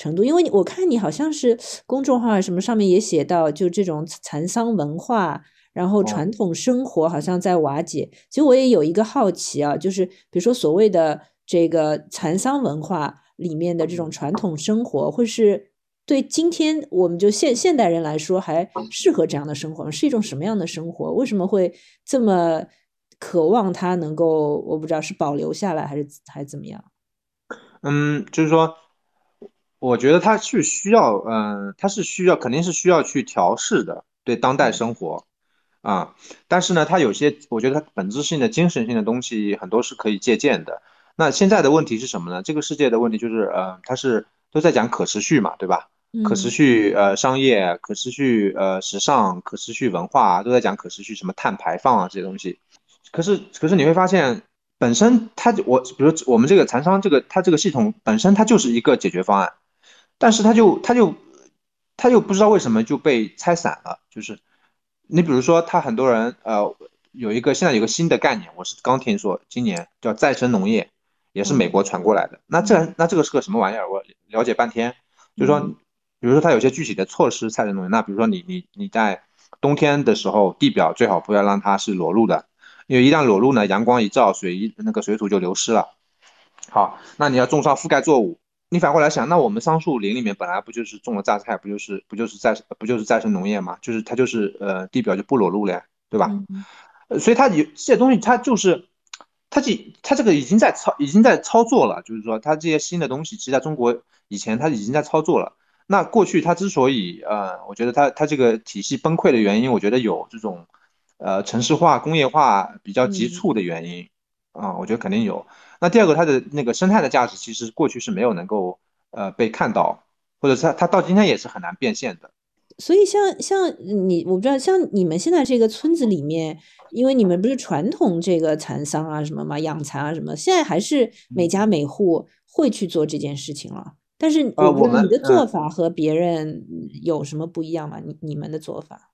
程度？因为我看你好像是公众号什么上面也写到，就这种蚕桑文化，然后哦传统生活好像在瓦解。其实我也有一个好奇啊，就是比如说所谓的这个蚕桑文化里面的这种传统生活，会是对今天我们就现现代人来说，还适合这样的生活吗？是一种什么样的生活？为什么会这么渴望它能够，我不知道是保留下来还是还是怎么样？嗯，就是说，我觉得它是需要，嗯、它是需要，肯定是需要去调试的，对当代生活啊。但是呢，它有些，我觉得它本质性的、精神性的东西很多是可以借鉴的。那现在的问题是什么呢？这个世界的问题就是，呃，它是都在讲可持续嘛，对吧？可持嗯续呃商业、可持续呃时尚、可持续文化都在讲可持续什么碳排放啊这些东西。可是可是你会发现，本身它就我比如我们这个蚕商这个它这个系统本身它就是一个解决方案，但是他就他就他就不知道为什么就被拆散了。就是你比如说，他很多人呃有一个现在有个新的概念，我是刚听说，今年叫再生农业，也是美国传过来的。那这那这个是个什么玩意儿？我了解半天，就是说，嗯比如说它有些具体的措施再生农业，那比如说你你你在冬天的时候，地表最好不要让它是裸露的，因为一旦裸露呢，阳光一照，水一那个水土就流失了。好，那你要种上覆盖作物，你反过来想，那我们桑树林里面本来不就是种了榨菜，不就是不就是再不就是再生农业吗？就是它就是呃地表就不裸露了呀，对吧？所以它有这些东西，它就是它这它这个已经在操已经在操作了，就是说它这些新的东西，其实在中国以前它已经在操作了。那过去它之所以呃，我觉得它它这个体系崩溃的原因，我觉得有这种呃城市化、工业化比较急嗯促的原因啊，我觉得肯定有。那第二个，它的那个生态的价值，其实过去是没有能够呃被看到，或者是它它到今天也是很难变现的。所以像像你，我不知道，像你们现在这个村子里面，因为你们不是传统这个蚕桑啊什么嘛，养蚕啊什么，现在还是每家每户会去做这件事情了。但是呃我们的做嗯法和别人有什么不一样吗？你你们的做法？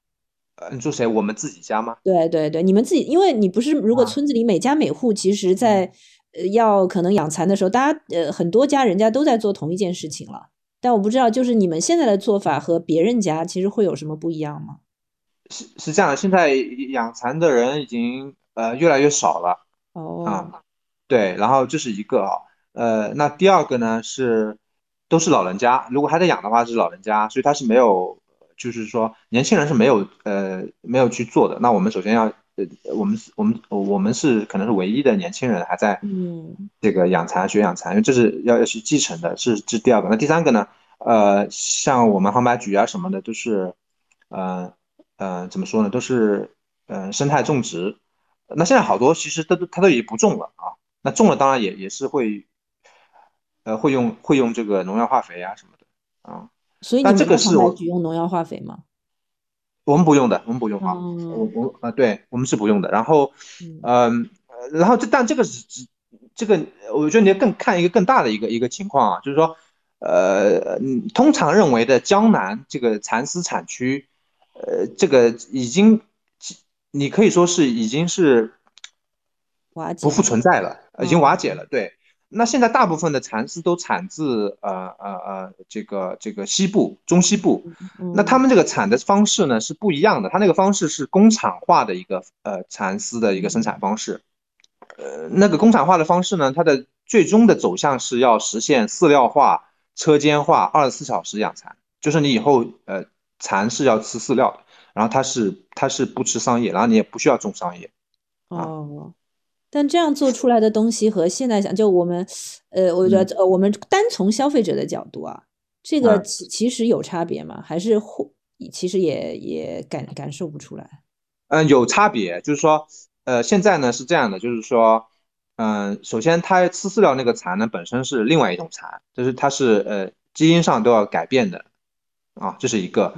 呃，你说谁？我们自己家吗？对对对，你们自己，因为你不是如果啊村子里每家每户，其实在呃要可能养蚕的时候，大家呃很多家人家都在做同一件事情了。但我不知道，就是你们现在的做法和别人家其实会有什么不一样吗？是是这样的，现在养蚕的人已经呃越来越少了哦，啊。对，然后这是一个啊，呃，那第二个呢是都是老人家，如果还在养的话是老人家，所以他是没有，就是说年轻人是没有呃没有去做的。那我们首先要呃我们我们我们是可能是唯一的年轻人还在嗯这个养蚕学养蚕，因为这是要要去继承的，是这是第二个。那第三个呢？呃，像我们杭白菊啊什么的都是，呃呃怎么说呢？都是呃生态种植。那现在好多其实都都它都已经不种了啊。那种了当然也也是会，呃会用会用这个农药化肥啊什么的啊。所以你这个是我菊用农药化肥吗？我们不用的，我们不用啊。我哦，我啊、对我们是不用的。然后嗯然后这但这个是只这个，我觉得你要更看一个更大的一个一个情况啊，就是说，呃，嗯通常认为的江南这个蚕丝产区，呃，这个已经你可以说是已经是瓦解不复存在了，已经哦瓦解了。对，那现在大部分的蚕丝都产自呃呃呃这个这个西部中西部，那他嗯们这个产的方式呢是不一样的，它那个方式是工厂化的一个呃蚕丝的一个生产方式。呃，那个工厂化的方式呢，它的最终的走向是要实现饲料化、车间化、二十四小时养蚕，就是你以后呃蚕是要吃饲料的，然后它是它是不吃桑叶，然后你也不需要种桑叶。啊。哦，但这样做出来的东西和现在想，就我们呃，我觉得呃，我们单从消费者的角度啊，这个嗯其其实有差别吗？还是或其实也也感感受不出来？嗯，有差别，就是说，呃，现在呢是这样的，就是说，嗯、首先它吃饲料那个蚕呢本身是另外一种蚕，就是它是呃基因上都要改变的，啊，这是一个，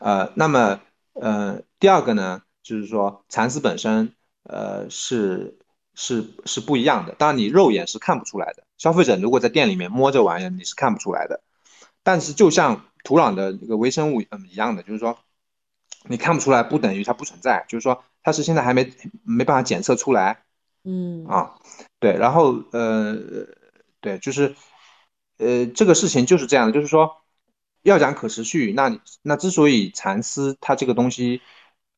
呃，那么呃第二个呢就是说蚕丝本身呃是是是不一样的。当然，你肉眼是看不出来的。消费者如果在店里面摸这玩意儿，你是看不出来的。但是，就像土壤的这个微生物嗯一样的，就是说，你看不出来，不等于它不存在。就是说，它是现在还没没办法检测出来。嗯啊，对，然后呃，对，就是呃，这个事情就是这样的，就是说，要讲可持续，那那之所以蚕丝它这个东西，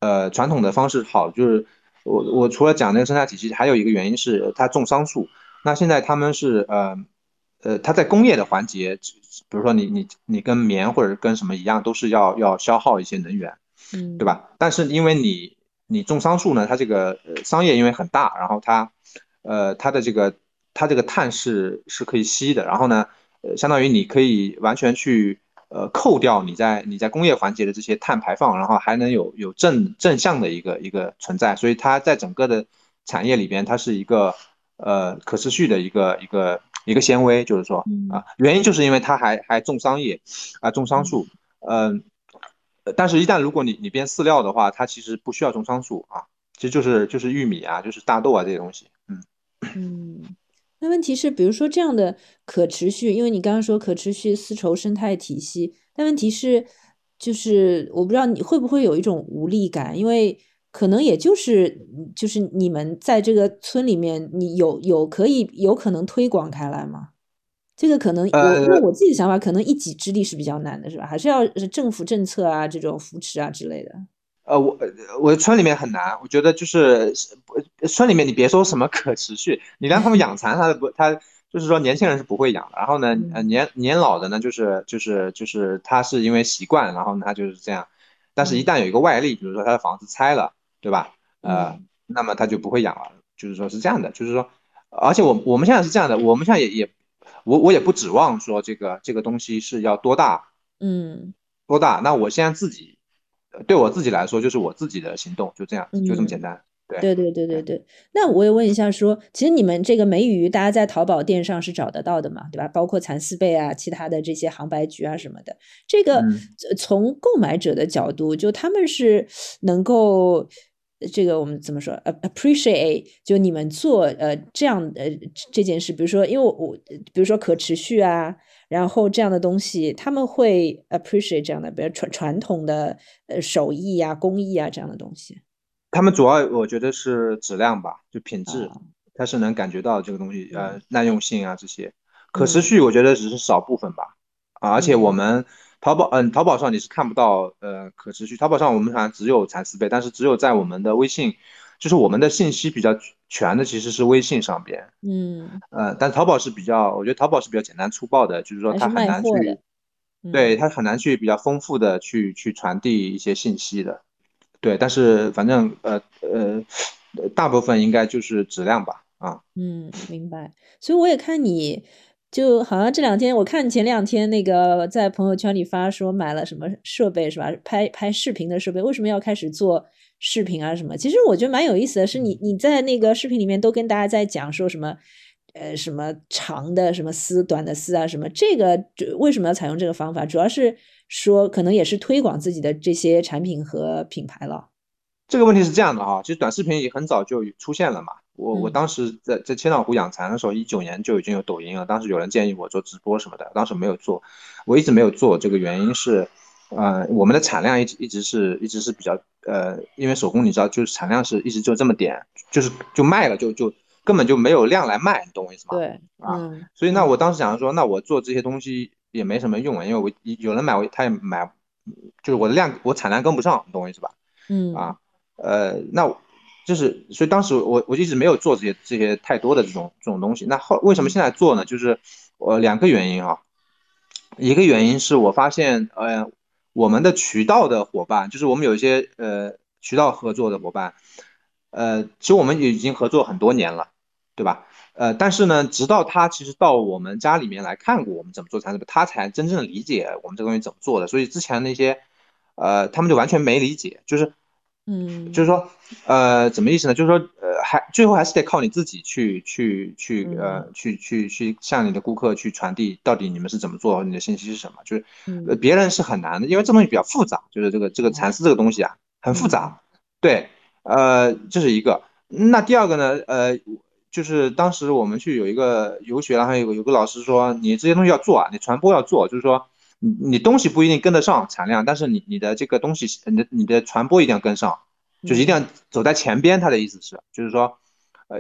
呃，传统的方式好，就是我我除了讲那个生态体系，还有一个原因是它种桑树。那现在他们是呃呃，它在工业的环节，比如说你你你跟棉或者跟什么一样，都是要要消耗一些能源，嗯，对吧？但是因为你你种桑树呢，它这个呃桑叶因为很大，然后它呃它的这个它这个碳是是可以吸的，然后呢呃相当于你可以完全去呃扣掉你在你在工业环节的这些碳排放，然后还能有有正正向的一个一个存在，所以它在整个的产业里边，它是一个。呃，可持续的一个一个一个纤维，就是说啊，原因就是因为它还还种桑叶，啊种桑树，嗯，但是，一旦如果你你变饲料的话，它其实不需要种桑树啊，其实就是就是玉米啊，就是大豆啊这些东西，嗯嗯。那问题是，比如说这样的可持续，因为你刚刚说可持续丝绸生态体系，但问题是，就是我不知道你会不会有一种无力感，因为。可能也就是就是你们在这个村里面，你有有可以有可能推广开来吗？这个可能我因为我自己的想法，可能一己之力是比较难的，是吧？还是要政府政策啊，这种扶持啊之类的。呃，我我村里面很难，我觉得就是村里面你别说什么可持续，你让他们养蚕，他不他就是说年轻人是不会养的。然后呢，呃年年老的呢，就是就是就是他是因为习惯，然后他就是这样。但是，一旦有一个外力，比如说他的房子拆了。对吧？呃，那么他就不会养了。就是说是这样的，就是说，而且我我们现在是这样的，我们现在也也，我我也不指望说这个这个东西是要多大，嗯，多大。那我现在自己，对我自己来说，就是我自己的行动，就这样，就这么简单。对对对对对。那我也问一下，说其实你们这个梅鱼，大家在淘宝店上是找得到的嘛？对吧？包括蚕丝被啊，其他的这些杭白菊啊什么的。这个从购买者的角度，就他们是能够。这个我们怎么说？appreciate 就你们做呃这样呃这件事，比如说因为我比如说可持续啊，然后这样的东西，他们会 appreciate 这样的，比如传传统的呃手艺啊、工艺啊这样的东西。他们主要我觉得是质量吧，就品质，他是能感觉到这个东西呃耐用性啊这些。可持续我觉得只是少部分吧，啊，而且我们。淘宝，嗯，淘宝上你是看不到，呃，可持续。淘宝上我们好像只有蚕丝被，但是只有在我们的微信，就是我们的信息比较全的，其实是微信上边。嗯，呃，但淘宝是比较，我觉得淘宝是比较简单粗暴的，就是说它很难去，对，它很难去比较丰富的去去传递一些信息的。对，但是反正呃呃，大部分应该就是质量吧，啊。嗯，明白。所以我也看你。就好像这两天，我看前两天那个在朋友圈里发说买了什么设备是吧？拍拍视频的设备，为什么要开始做视频啊？什么？其实我觉得蛮有意思的，是你你在那个视频里面都跟大家在讲说什么，呃，什么长的什么丝，短的丝啊，什么这个为什么要采用这个方法？主要是说可能也是推广自己的这些产品和品牌了。这个问题是这样的哈，其实短视频也很早就出现了嘛。我我当时在在千岛湖养蚕的时候，一九年就已经有抖音了。当时有人建议我做直播什么的，当时没有做。我一直没有做，这个原因是，呃，我们的产量一直一直是一直是比较呃，因为手工你知道，就是产量是一直就这么点，就是就卖了就就根本就没有量来卖，你懂我意思吗？对，啊，所以那我当时想说，那我做这些东西也没什么用啊，因为我有人买我他也买，就是我的量我产量跟不上，你懂我意思吧？嗯啊。呃，那就是，所以当时我我一直没有做这些这些太多的这种这种东西。那后为什么现在做呢？就是我两个原因啊，一个原因是我发现，呃，我们的渠道的伙伴，就是我们有一些呃渠道合作的伙伴，呃，其实我们也已经合作很多年了，对吧？呃，但是呢，直到他其实到我们家里面来看过我们怎么做产品，他才真正理解我们这个东西怎么做的。所以之前那些，呃，他们就完全没理解，就是。嗯，就是说，呃，怎么意思呢？就是说，呃，还最后还是得靠你自己去去去，呃，去去去向你的顾客去传递到底你们是怎么做，你的信息是什么？就是，呃，别人是很难的，因为这东西比较复杂，就是这个这个蚕丝这个东西啊，很复杂。对，呃，这是一个。那第二个呢？呃，就是当时我们去有一个游学，然后有个有个老师说，你这些东西要做啊，你传播要做，就是说你你东西不一定跟得上产量，但是你你的这个东西，你的你的传播一定要跟上，就是一定要走在前边。他的意思是，就是说，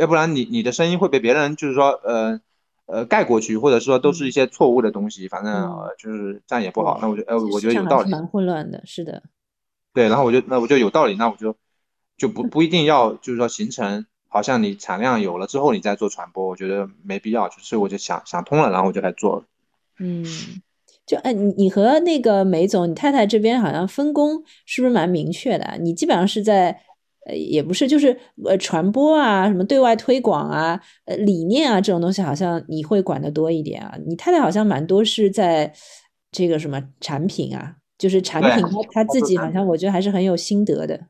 要不然你你的声音会被别人就是说呃呃盖过去，或者说都是一些错误的东西，反正就是这样也不好。那我觉得呃我觉得有道理。蛮混乱的，是的。对，然后我就那我就有道理，那我就就不不一定要就是说形成。好像你产量有了之后，你再做传播，我觉得没必要。就是我就想想通了，然后我就来做了。嗯，就哎，你你和那个梅总，你太太这边好像分工是不是蛮明确的？你基本上是在呃，也不是，就是呃，传播啊，什么对外推广啊，呃，理念啊这种东西，好像你会管的多一点啊。你太太好像蛮多是在这个什么产品啊，就是产品，她她自己好像我觉得还是很有心得的。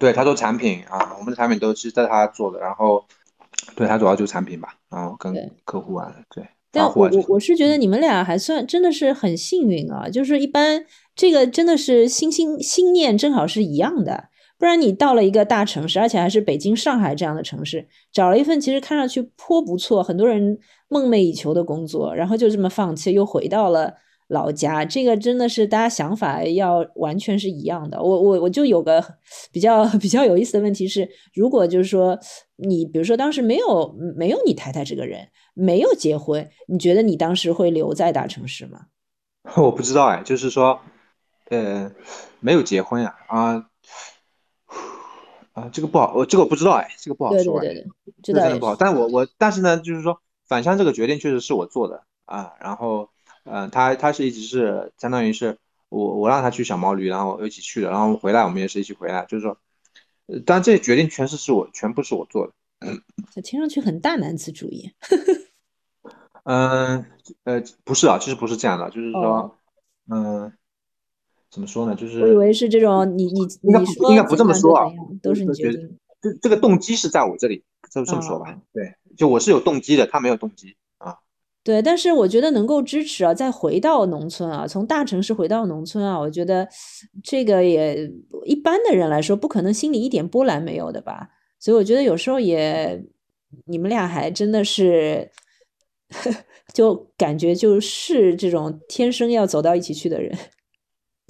对她做产品啊，我们的产品都是在她做的，然后对她主要就是产品吧，然后跟客户啊，对。但我我我是觉得你们俩还算真的是很幸运啊，就是一般这个真的是心心心念正好是一样的，不然你到了一个大城市，而且还是北京、上海这样的城市，找了一份其实看上去颇不错、很多人梦寐以求的工作，然后就这么放弃，又回到了。老家这个真的是大家想法要完全是一样的。我我我就有个比较 比较有意思的问题是，如果就是说你比如说当时没有没有你太太这个人，没有结婚，你觉得你当时会留在大城市吗？我不知道哎，就是说，呃，没有结婚呀啊啊，这个不好，我这个我不知道哎，这个不好说。对对对，这真的不好。但我我但是呢，就是说返乡这个决定确实是我做的啊，然后。嗯，他他是一直是相当于是我我让他去小毛驴，然后我一起去的，然后回来我们也是一起回来，就是说，但这决定全是是我全部是我做的。这听上去很大男子主义。嗯呃不是啊，其实不是这样的，就是说，嗯，怎么说呢？就是我以为是这种你你应该应该不这么说啊，都是你决定。这这个动机是在我这里，就这么说吧。对，就我是有动机的，他没有动机。对，但是我觉得能够支持啊，再回到农村啊，从大城市回到农村啊，我觉得这个也一般的人来说不可能心里一点波澜没有的吧。所以我觉得有时候也，你们俩还真的是，就感觉就是这种天生要走到一起去的人。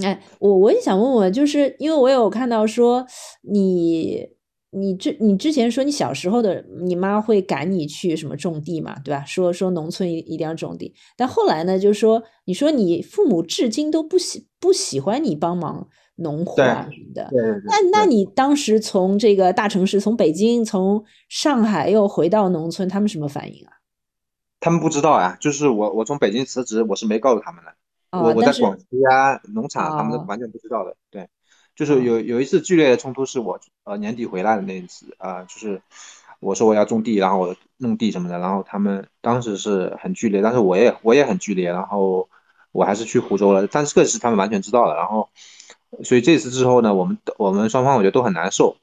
哎，我我也想问问，就是因为我有看到说你。你之你之前说你小时候的你妈会赶你去什么种地嘛，对吧？说说农村一一定要种地，但后来呢，就是说你说你父母至今都不喜不喜欢你帮忙农活啊什么的。那那你当时从这个大城市，从北京，从上海又回到农村，他们什么反应啊？他们不知道啊，就是我我从北京辞职，我是没告诉他们的。我我在广西啊，农场他们完全不知道的。对。就是有有一次剧烈的冲突，是我呃年底回来的那一次啊，就是我说我要种地，然后我弄地什么的，然后他们当时是很剧烈，但是我也我也很剧烈，然后我还是去湖州了，但是这个是他们完全知道的，然后所以这次之后呢，我们我们双方我觉得都很难受，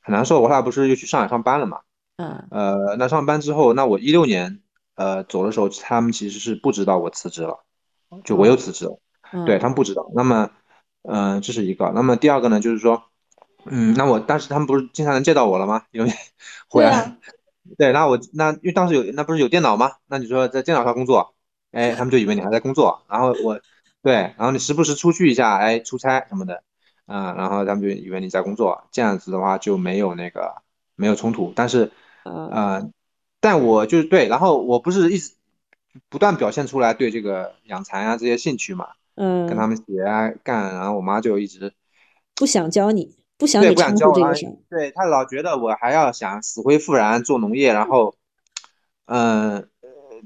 很难受。我俩不是又去上海上班了嘛，嗯，呃，那上班之后，那我一六年呃走的时候，他们其实是不知道我辞职了，就我又辞职了，对他们不知道，那么。嗯，这是一个。那么第二个呢，就是说，嗯，那我当时他们不是经常能见到我了吗？因为回来，对，那我那因为当时有那不是有电脑吗？那你说在电脑上工作，哎，他们就以为你还在工作。然后我，对，然后你时不时出去一下，哎，出差什么的，啊，然后他们就以为你在工作。这样子的话就没有那个没有冲突。但是，呃，但我就是对，然后我不是一直不断表现出来对这个养蚕啊这些兴趣嘛。嗯，跟他们学啊干，然后我妈就一直不想教你，不想你不想教这个事对她老觉得我还要想死灰复燃做农业，然后，嗯，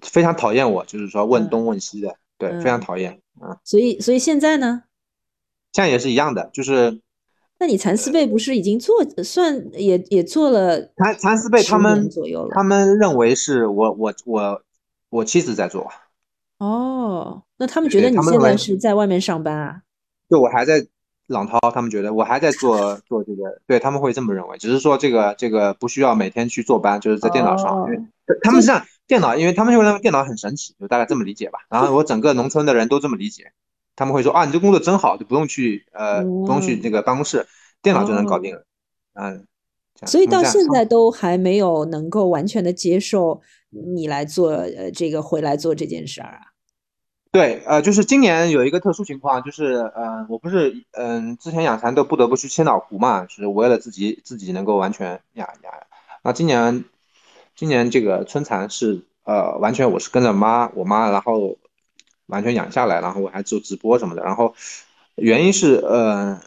非常讨厌我，就是说问东问西的，对，非常讨厌啊。所以，所以现在呢？现在也是一样的，就是。那你蚕丝被不是已经做算也也做了蚕蚕丝被他们他们认为是我我我我妻子在做。哦，那他们觉得你现在是在外面上班啊？就我还在朗涛，他们觉得我还在做做这个，对他们会这么认为。只是说这个这个不需要每天去坐班，就是在电脑上。他们是这样，电脑，因为他们就认为电脑很神奇，就大概这么理解吧。然后我整个农村的人都这么理解，他们会说啊，你这工作真好，就不用去呃不用去那个办公室，电脑就能搞定了。嗯，所以到现在都还没有能够完全的接受你来做呃这个回来做这件事儿啊。对，呃，就是今年有一个特殊情况，就是呃，我不是嗯之前养蚕都不得不去千岛湖嘛，是为了自己自己能够完全养养。那今年今年这个春蚕是呃完全我是跟着妈我妈，然后完全养下来，然后我还做直播什么的。然后原因是呃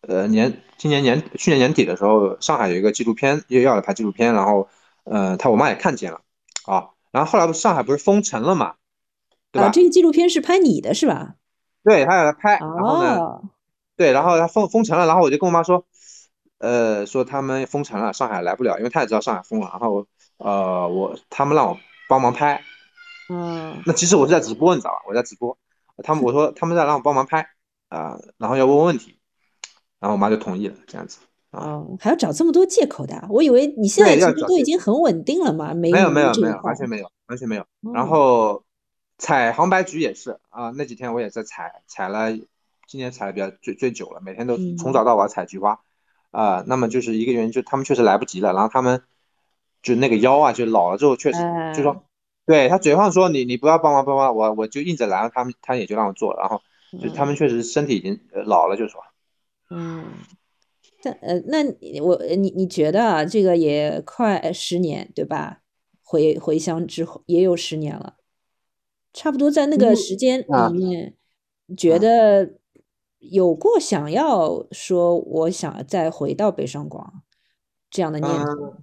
呃年今年年去年年底的时候，上海有一个纪录片又要了拍纪录片，然后呃他我妈也看见了啊，然后后来不上海不是封城了嘛。啊，这个纪录片是拍你的是吧？对他要来拍，然后呢，对，然后他封封城了，然后我就跟我妈说，呃，说他们封城了，上海来不了，因为他也知道上海封了，然后呃，我他们让我帮忙拍，嗯，那其实我是在直播，你知道吧？我在直播，他们我说他们在让我帮忙拍啊，然后要问问题，然后我妈就同意了，这样子哦，还要找这么多借口的，我以为你现在其实都已经很稳定了嘛，没有没有没有完全没有完全没有，然后。采杭白菊也是啊，那几天我也在采，采了，今年采的比较最最久了，每天都从早到晚采菊花，啊，那么就是一个原因，就他们确实来不及了，然后他们就那个腰啊，就老了之后确实就说，对他嘴上说你你不要帮忙帮忙，我我就硬着来，他们他也就让我做，然后就他们确实身体已经老了，就说，嗯，但呃，那我你你觉得啊，这个也快十年对吧？回回乡之后也有十年了。差不多在那个时间里面，觉得有过想要说我想再回到北上广这样的念头。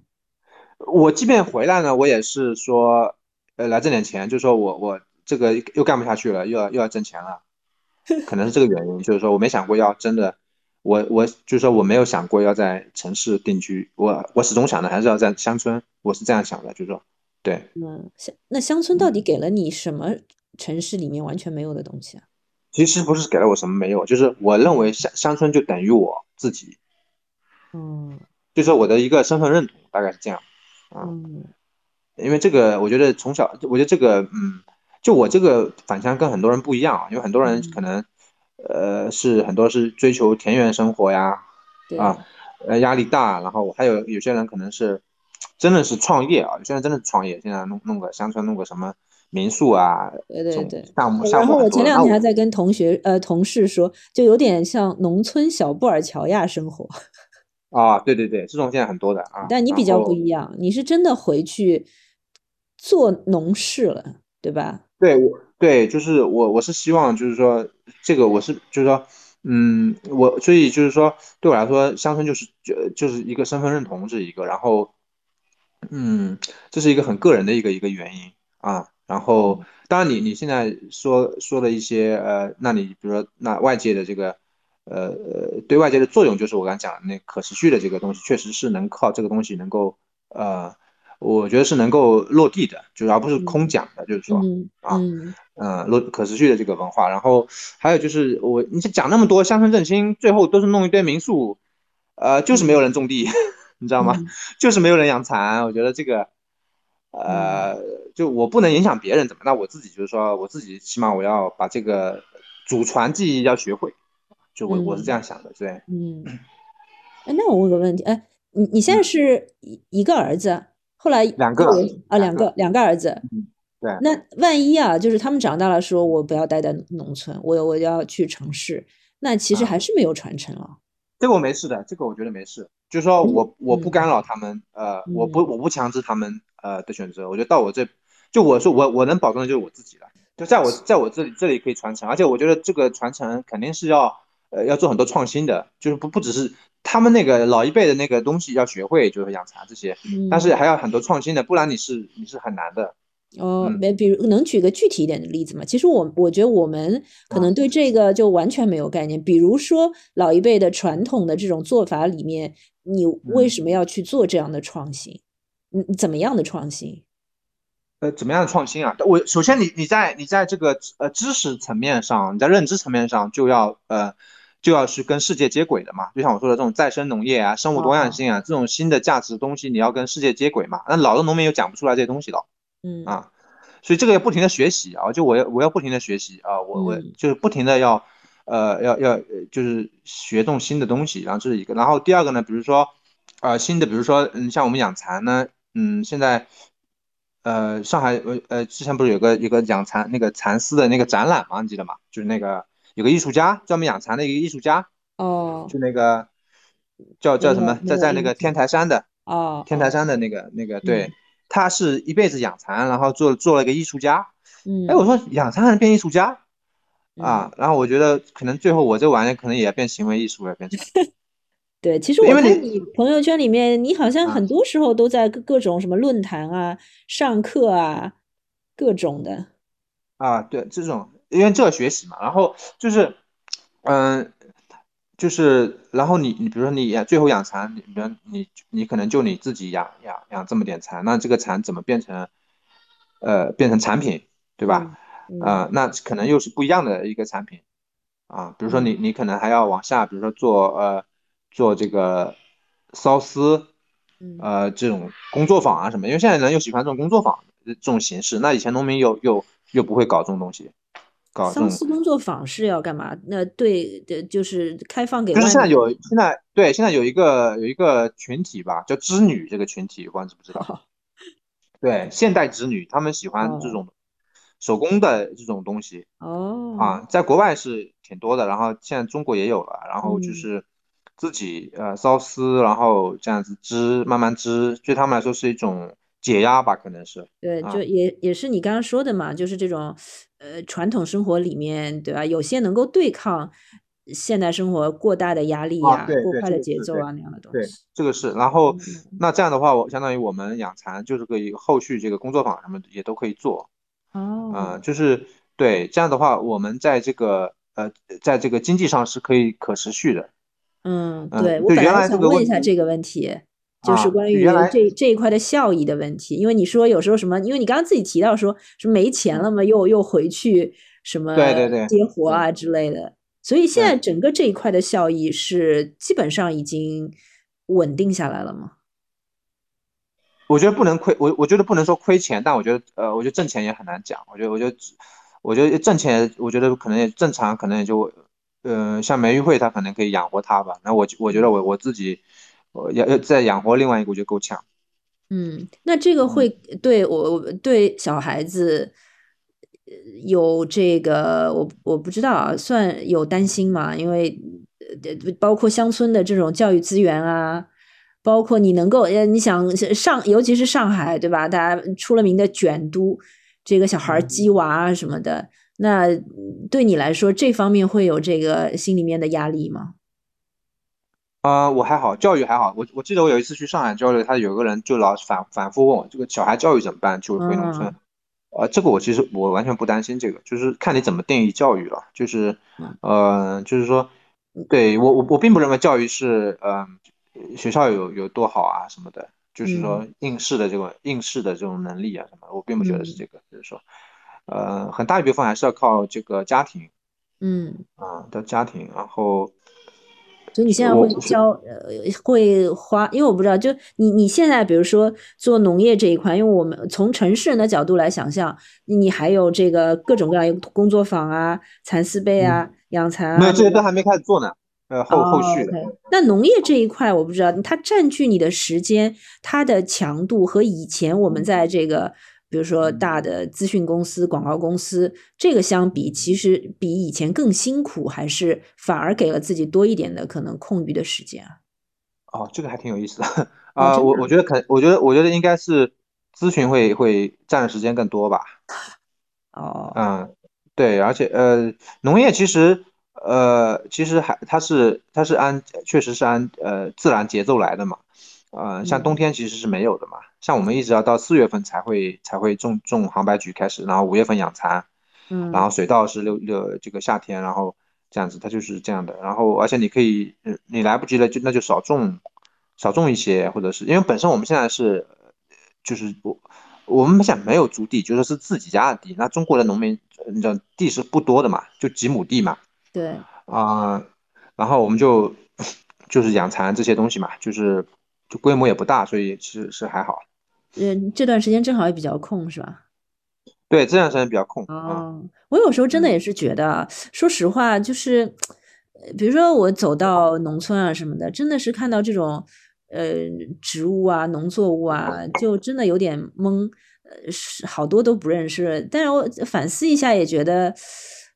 我即便回来呢，我也是说，呃，来挣点钱，就说我我这个又干不下去了，又要又要挣钱了，可能是这个原因。就是说我没想过要真的，我我就是说我没有想过要在城市定居，我我始终想的还是要在乡村，我是这样想的，就是说。对，嗯，乡那乡村到底给了你什么城市里面完全没有的东西啊？其实不是给了我什么没有，就是我认为乡乡村就等于我自己，嗯，就是我的一个身份认同，大概是这样，嗯，因为这个我觉得从小，我觉得这个，嗯，就我这个返乡跟很多人不一样啊，因为很多人可能，呃，是很多是追求田园生活呀，啊，呃，压力大，然后还有有些人可能是。真的是创业啊！现在真的是创业，现在弄弄个乡村，弄个什么民宿啊，对对对，项目项目然后我前两天还在跟同学呃同事说，就有点像农村小布尔乔亚生活。啊，对对对，这种现在很多的啊。但你比较不一样，你是真的回去做农事了，对吧？对，我对，就是我我是希望就是说这个我是就是说嗯，我所以就是说对我来说，乡村就是就就是一个身份认同是一个，然后。嗯，这是一个很个人的一个一个原因啊。然后，当然你你现在说说的一些呃，那你比如说那外界的这个呃呃对外界的作用，就是我刚才讲的那可持续的这个东西，确实是能靠这个东西能够呃，我觉得是能够落地的，就是而不是空讲的，就是说啊嗯落可持续的这个文化。然后还有就是我你讲那么多乡村振兴，最后都是弄一堆民宿，呃，就是没有人种地。你知道吗？就是没有人养蚕，我觉得这个，呃，就我不能影响别人，怎么？那我自己就是说，我自己起码我要把这个祖传技艺要学会，就我我是这样想的，对。嗯。哎，那我问个问题，哎，你你现在是一一个儿子，后来两个啊，两个两个儿子，对。那万一啊，就是他们长大了，说我不要待在农村，我我要去城市，那其实还是没有传承了。这个我没事的，这个我觉得没事。就是说我我不干扰他们，呃，我不我不强制他们呃的选择。我觉得到我这，就我说我我能保证的就是我自己了。就在我在我这里这里可以传承，而且我觉得这个传承肯定是要呃要做很多创新的，就是不不只是他们那个老一辈的那个东西要学会，就是养茶这些，但是还要很多创新的，不然你是你是很难的。哦，没，比如能举个具体一点的例子吗？其实我我觉得我们可能对这个就完全没有概念。比如说老一辈的传统的这种做法里面。你为什么要去做这样的创新？嗯，怎么样的创新？呃，怎么样的创新啊？我首先，你你在你在这个呃知识层面上，你在认知层面上就要呃就要去跟世界接轨的嘛。就像我说的这种再生农业啊、生物多样性啊这种新的价值的东西，你要跟世界接轨嘛。那老的农民又讲不出来这些东西了，嗯啊，所以这个要不停的学习啊，就我要我要不停的学习啊，我我就是不停的要。呃，要要就是学动新的东西，然后这是一个，然后第二个呢，比如说，呃，新的，比如说，嗯，像我们养蚕呢，嗯，现在，呃，上海，呃，呃，之前不是有个有个养蚕那个蚕丝的那个展览吗？你记得吗？就是那个有个艺术家专门养蚕的一个艺术家，哦，就那个叫叫什么，在在那个天台山的，哦，天台山的那个那个，对，他是一辈子养蚕，然后做做了一个艺术家，嗯，哎，我说养蚕还能变艺术家啊？然后我觉得可能最后我这玩意可能也变行为艺术了，变成。对，其实我看你朋友圈里面，你好像很多时候都在各各种什么论坛啊、上课啊，各种的。啊，对，这种因为这学习嘛，然后就是，嗯，就是，然后你你比如说你养最后养蚕，你比如你你可能就你自己养养养这么点蚕，那这个蚕怎么变成，呃，变成产品，对吧？啊，那可能又是不一样的一个产品，啊，比如说你你可能还要往下，比如说做呃。做这个缫丝，呃，这种工作坊啊什么，因为现在人又喜欢这种工作坊这种形式，那以前农民又又又不会搞这种东西，搞缫丝工作坊是要干嘛？那对的，就是开放给就是现在有现在对现在有一个有一个群体吧，叫织女这个群体，不知道知不知道？对，现代织女，他们喜欢这种手工的这种东西哦啊，在国外是挺多的，然后现在中国也有了，然后就是。自己呃烧丝，然后这样子织，慢慢织，对他们来说是一种解压吧，可能是。对，就也也是你刚刚说的嘛，就是这种呃传统生活里面，对吧？有些能够对抗现代生活过大的压力呀，过快的节奏啊那样的东西。对，这个是。然后那这样的话，我相当于我们养蚕就是可以后续这个工作坊什么也都可以做。哦。啊，就是对这样的话，我们在这个呃在这个经济上是可以可持续的。嗯，对我本来想问一下这个问题，就是关于这这一块的效益的问题。因为你说有时候什么，因为你刚刚自己提到说是没钱了嘛，又又回去什么对对对接活啊之类的，所以现在整个这一块的效益是基本上已经稳定下来了吗？我觉得不能亏，我我觉得不能说亏钱，但我觉得呃，我觉得挣钱也很难讲。我觉得我觉得我觉得挣钱，我觉得可能也正常，可能也就。呃，像梅玉慧，她可能可以养活他吧。那我我觉得我我自己，我要要再养活另外一个，我觉得够呛。嗯，那这个会对我对小孩子有这个，我我不知道啊，算有担心吗？因为包括乡村的这种教育资源啊，包括你能够，呃，你想上，尤其是上海，对吧？大家出了名的卷都，这个小孩鸡娃啊什么的。那对你来说，这方面会有这个心里面的压力吗？啊，我还好，教育还好。我我记得我有一次去上海交流，他有个人就老反反复问我，这个小孩教育怎么办？就回农村。呃，这个我其实我完全不担心，这个就是看你怎么定义教育了。就是，呃，就是说，对我我我并不认为教育是，呃，学校有有多好啊什么的，就是说应试的这种应试的这种能力啊什么，我并不觉得是这个，就是说。呃，很大一部分还是要靠这个家庭，嗯啊的家庭，然后，所以你现在会教呃会花，因为我不知道，就你你现在比如说做农业这一块，因为我们从城市人的角度来想象，你还有这个各种各样工作坊啊、蚕丝被啊、养蚕啊，没有这些都还没开始做呢，呃后后续的。那农业这一块我不知道，它占据你的时间，它的强度和以前我们在这个。比如说大的资讯公司、广告公司，这个相比，其实比以前更辛苦，还是反而给了自己多一点的可能空余的时间啊？哦，这个还挺有意思的啊！我我觉得可，我觉得我觉得应该是咨询会会占的时间更多吧。哦，嗯，对，而且呃，农业其实呃，其实还它是它是按确实是按呃自然节奏来的嘛。呃，像冬天其实是没有的嘛，像我们一直要到四月份才会才会种种杭白菊开始，然后五月份养蚕，嗯，然后水稻是六六这个夏天，然后这样子，它就是这样的。然后而且你可以，你来不及了就那就少种少种一些，或者是因为本身我们现在是就是我我们现在没有租地，就说是自己家的地。那中国的农民，你知道地是不多的嘛，就几亩地嘛，对啊，然后我们就就是养蚕这些东西嘛，就是。就规模也不大，所以其实是还好。嗯，这段时间正好也比较空，是吧？对，这段时间比较空。哦，我有时候真的也是觉得，说实话，就是比如说我走到农村啊什么的，真的是看到这种呃植物啊、农作物啊，就真的有点懵，呃，是好多都不认识。但是我反思一下，也觉得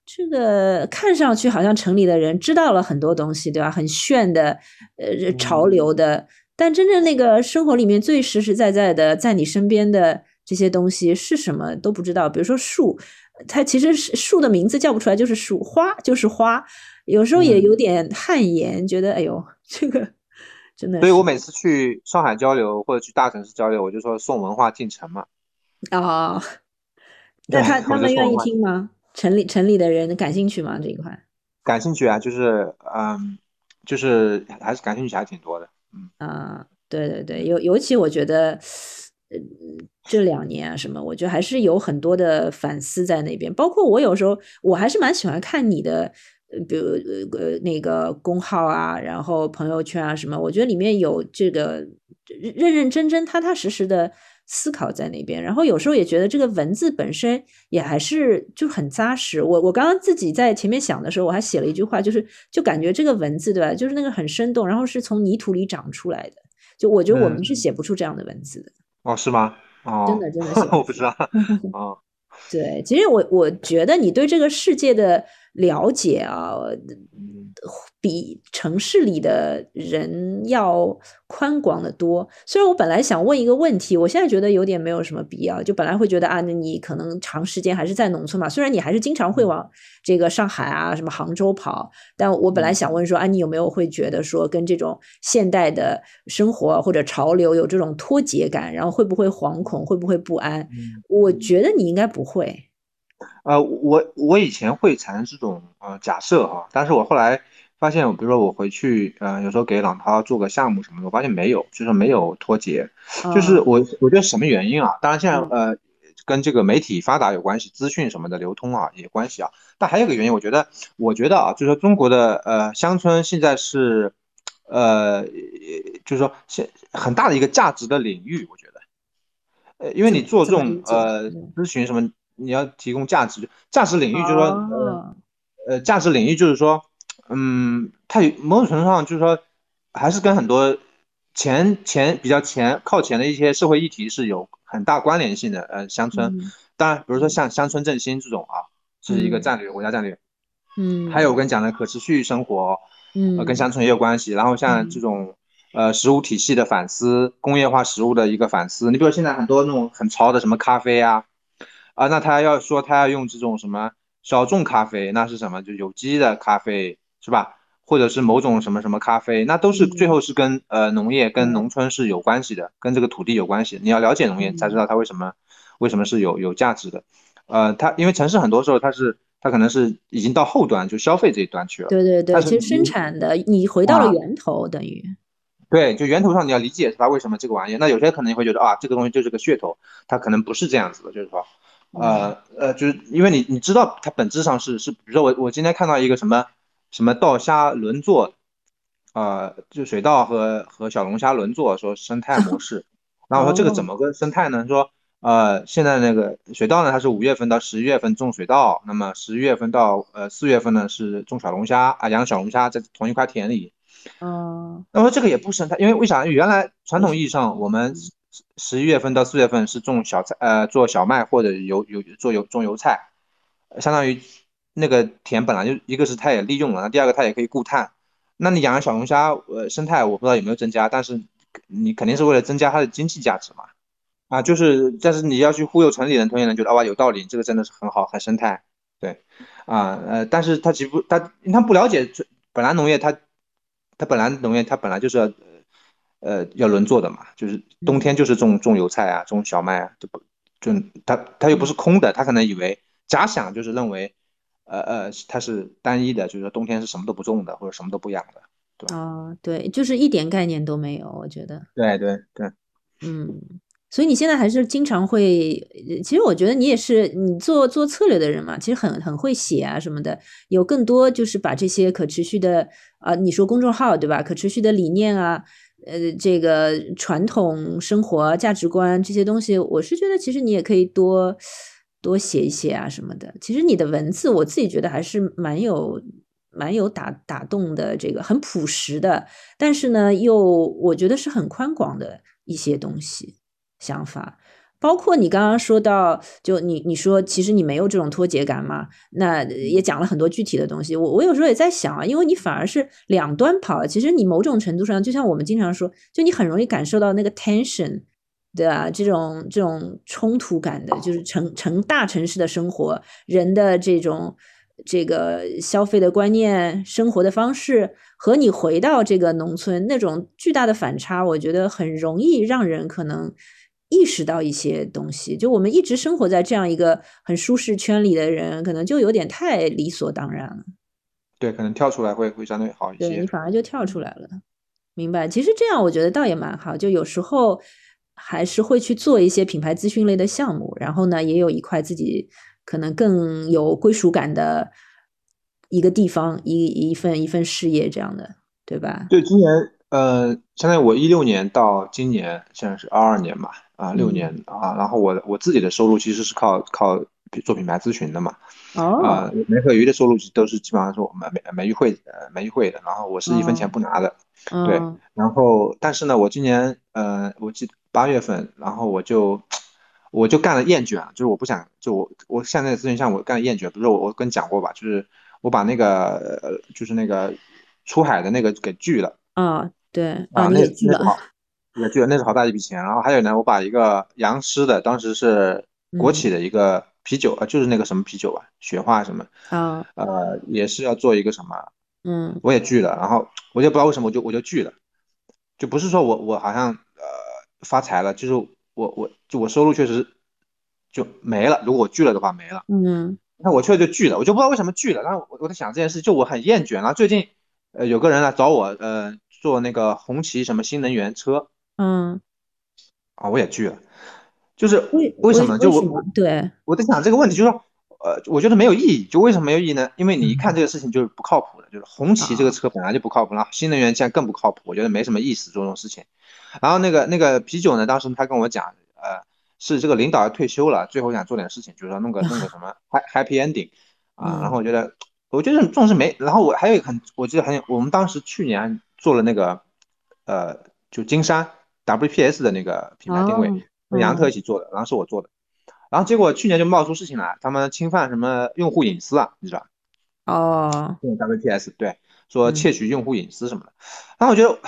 这个看上去好像城里的人知道了很多东西，对吧？很炫的，呃，潮流的，但真正那个生活里面最实实在在的，在你身边的这些东西是什么都不知道。比如说树。它其实是树的名字叫不出来，就是树花，就是花。有时候也有点汗颜，觉得哎呦，这个真的。所以我每次去上海交流或者去大城市交流，我就说送文化进城嘛。哦，那他他们愿意听吗？城里城里的人感兴趣吗？这一块？感兴趣啊，就是嗯，就是还是感兴趣还挺多的。啊，对对对，尤尤其我觉得。呃，这两年啊，什么，我觉得还是有很多的反思在那边。包括我有时候，我还是蛮喜欢看你的，比如呃那个公号啊，然后朋友圈啊什么，我觉得里面有这个认认真真、踏踏实实的思考在那边。然后有时候也觉得这个文字本身也还是就很扎实。我我刚刚自己在前面想的时候，我还写了一句话，就是就感觉这个文字对吧，就是那个很生动，然后是从泥土里长出来的。就我觉得我们是写不出这样的文字的。哦，是吗？哦，真的，真的，我不知道。哦，对，其实我我觉得你对这个世界的了解啊。比城市里的人要宽广的多。虽然我本来想问一个问题，我现在觉得有点没有什么必要。就本来会觉得啊，那你可能长时间还是在农村嘛。虽然你还是经常会往这个上海啊、什么杭州跑，但我本来想问说，啊，你有没有会觉得说跟这种现代的生活或者潮流有这种脱节感，然后会不会惶恐，会不会不安？我觉得你应该不会。呃，我我以前会产生这种呃假设哈，但是我后来发现，比如说我回去，呃，有时候给朗涛做个项目什么的，我发现没有，就是没有脱节，就是我我觉得什么原因啊？当然现在呃跟这个媒体发达有关系，资讯什么的流通啊也关系啊，但还有个原因，我觉得我觉得啊，就是说中国的呃乡村现在是呃就是说现很大的一个价值的领域，我觉得，呃，因为你做这种呃咨询什么。你要提供价值，价值领域就是说，呃，呃，价值领域就是说，嗯，它有某种程度上就是说，还是跟很多前前比较前靠前的一些社会议题是有很大关联性的。呃，乡村，当然，比如说像乡村振兴这种啊，是一个战略，国家战略。嗯。还有我跟你讲的可持续生活，嗯，跟乡村也有关系。然后像这种呃食物体系的反思，工业化食物的一个反思。你比如现在很多那种很潮的什么咖啡啊。啊，那他要说他要用这种什么小众咖啡，那是什么？就有机的咖啡是吧？或者是某种什么什么咖啡，那都是最后是跟呃农业跟农村是有关系的，跟这个土地有关系。你要了解农业，才知道它为什么为什么是有有价值的。呃，它因为城市很多时候它是它可能是已经到后端就消费这一端去了。对对对，其实生产的你回到了源头，等于对，就源头上你要理解它为什么这个玩意。那有些可能你会觉得啊，这个东西就是个噱头，它可能不是这样子的，就是说。呃呃，就是因为你你知道它本质上是是，比如说我我今天看到一个什么什么稻虾轮作，呃，就水稻和和小龙虾轮作说生态模式，然后我说这个怎么个生态呢？说呃现在那个水稻呢，它是五月份到十一月份种水稻，那么十一月份到呃四月份呢是种小龙虾啊，养小龙虾在同一块田里。嗯，那么这个也不生态，因为为啥？原来传统意义上我们。十一月份到四月份是种小菜，呃，做小麦或者油油做油种油菜，相当于那个田本来就一个是它也利用了，那第二个它也可以固碳。那你养小龙虾，呃，生态我不知道有没有增加，但是你肯定是为了增加它的经济价值嘛。啊，就是，但是你要去忽悠城里人，同学人觉得哇有道理，这个真的是很好，很生态。对，啊，呃，但是他几乎他他不了解本来农业，他他本来农业他本来就是要。呃，要轮作的嘛，就是冬天就是种种油菜啊，种小麦啊，就不就他他又不是空的，他可能以为假想就是认为，呃呃，它是单一的，就是说冬天是什么都不种的，或者什么都不养的，对吧？啊，对，就是一点概念都没有，我觉得。对对对，嗯，所以你现在还是经常会，其实我觉得你也是你做做策略的人嘛，其实很很会写啊什么的，有更多就是把这些可持续的啊，你说公众号对吧？可持续的理念啊。呃，这个传统生活价值观这些东西，我是觉得其实你也可以多多写一写啊什么的。其实你的文字，我自己觉得还是蛮有蛮有打打动的，这个很朴实的，但是呢，又我觉得是很宽广的一些东西想法。包括你刚刚说到，就你你说其实你没有这种脱节感嘛？那也讲了很多具体的东西。我我有时候也在想啊，因为你反而是两端跑，其实你某种程度上，就像我们经常说，就你很容易感受到那个 tension，对啊？这种这种冲突感的，就是城城大城市的生活，人的这种这个消费的观念、生活的方式，和你回到这个农村那种巨大的反差，我觉得很容易让人可能。意识到一些东西，就我们一直生活在这样一个很舒适圈里的人，可能就有点太理所当然了。对，可能跳出来会会相对好一些。对你反而就跳出来了，明白？其实这样我觉得倒也蛮好，就有时候还是会去做一些品牌资讯类的项目，然后呢，也有一块自己可能更有归属感的一个地方，一一份一份事业这样的，对吧？对，今年呃，相当于我一六年到今年，现在是二二年嘛。啊，六年啊，然后我我自己的收入其实是靠靠做品牌咨询的嘛，啊，梅和鱼的收入都是基本上是我们梅梅玉会呃梅玉会的，然后我是一分钱不拿的，对，然后但是呢，我今年呃，我记八月份，然后我就我就干了厌倦了，就是我不想就我我现在咨询项目干了厌倦，不是我我跟你讲过吧，就是我把那个呃就是那个出海的那个给拒了，啊，对，啊那拒了。也拒了那是好大一笔钱，然后还有呢，我把一个杨师的，当时是国企的一个啤酒啊，就是那个什么啤酒啊，雪花什么啊，呃，也是要做一个什么，嗯，我也拒了，然后我就不知道为什么我就我就拒了，就不是说我我好像呃发财了，就是我我就我收入确实就没了，如果我拒了的话没了，嗯，那我确实就拒了，我就不知道为什么拒了，然后我我在想这件事，就我很厌倦，然后最近呃有个人来找我，呃，做那个红旗什么新能源车。嗯，啊，我也拒了，就是为为什么？就我对我在想这个问题，就是说，呃，我觉得没有意义。就为什么没有意义呢？因为你一看这个事情就是不靠谱的，就是红旗这个车本来就不靠谱，然后新能源现在更不靠谱，我觉得没什么意思做这种事情。然后那个那个啤酒呢，当时他跟我讲，呃，是这个领导要退休了，最后想做点事情，就是说弄个弄个什么 happy ending 啊。然后我觉得，我觉得这种事没。然后我还有一个很，我记得很，我们当时去年做了那个，呃，就金山。WPS 的那个品牌定位，跟杨特一起做的，然后是我做的，然后结果去年就冒出事情来，他们侵犯什么用户隐私啊，你知道哦，用 WPS 对，说窃取用户隐私什么的，然后我觉得，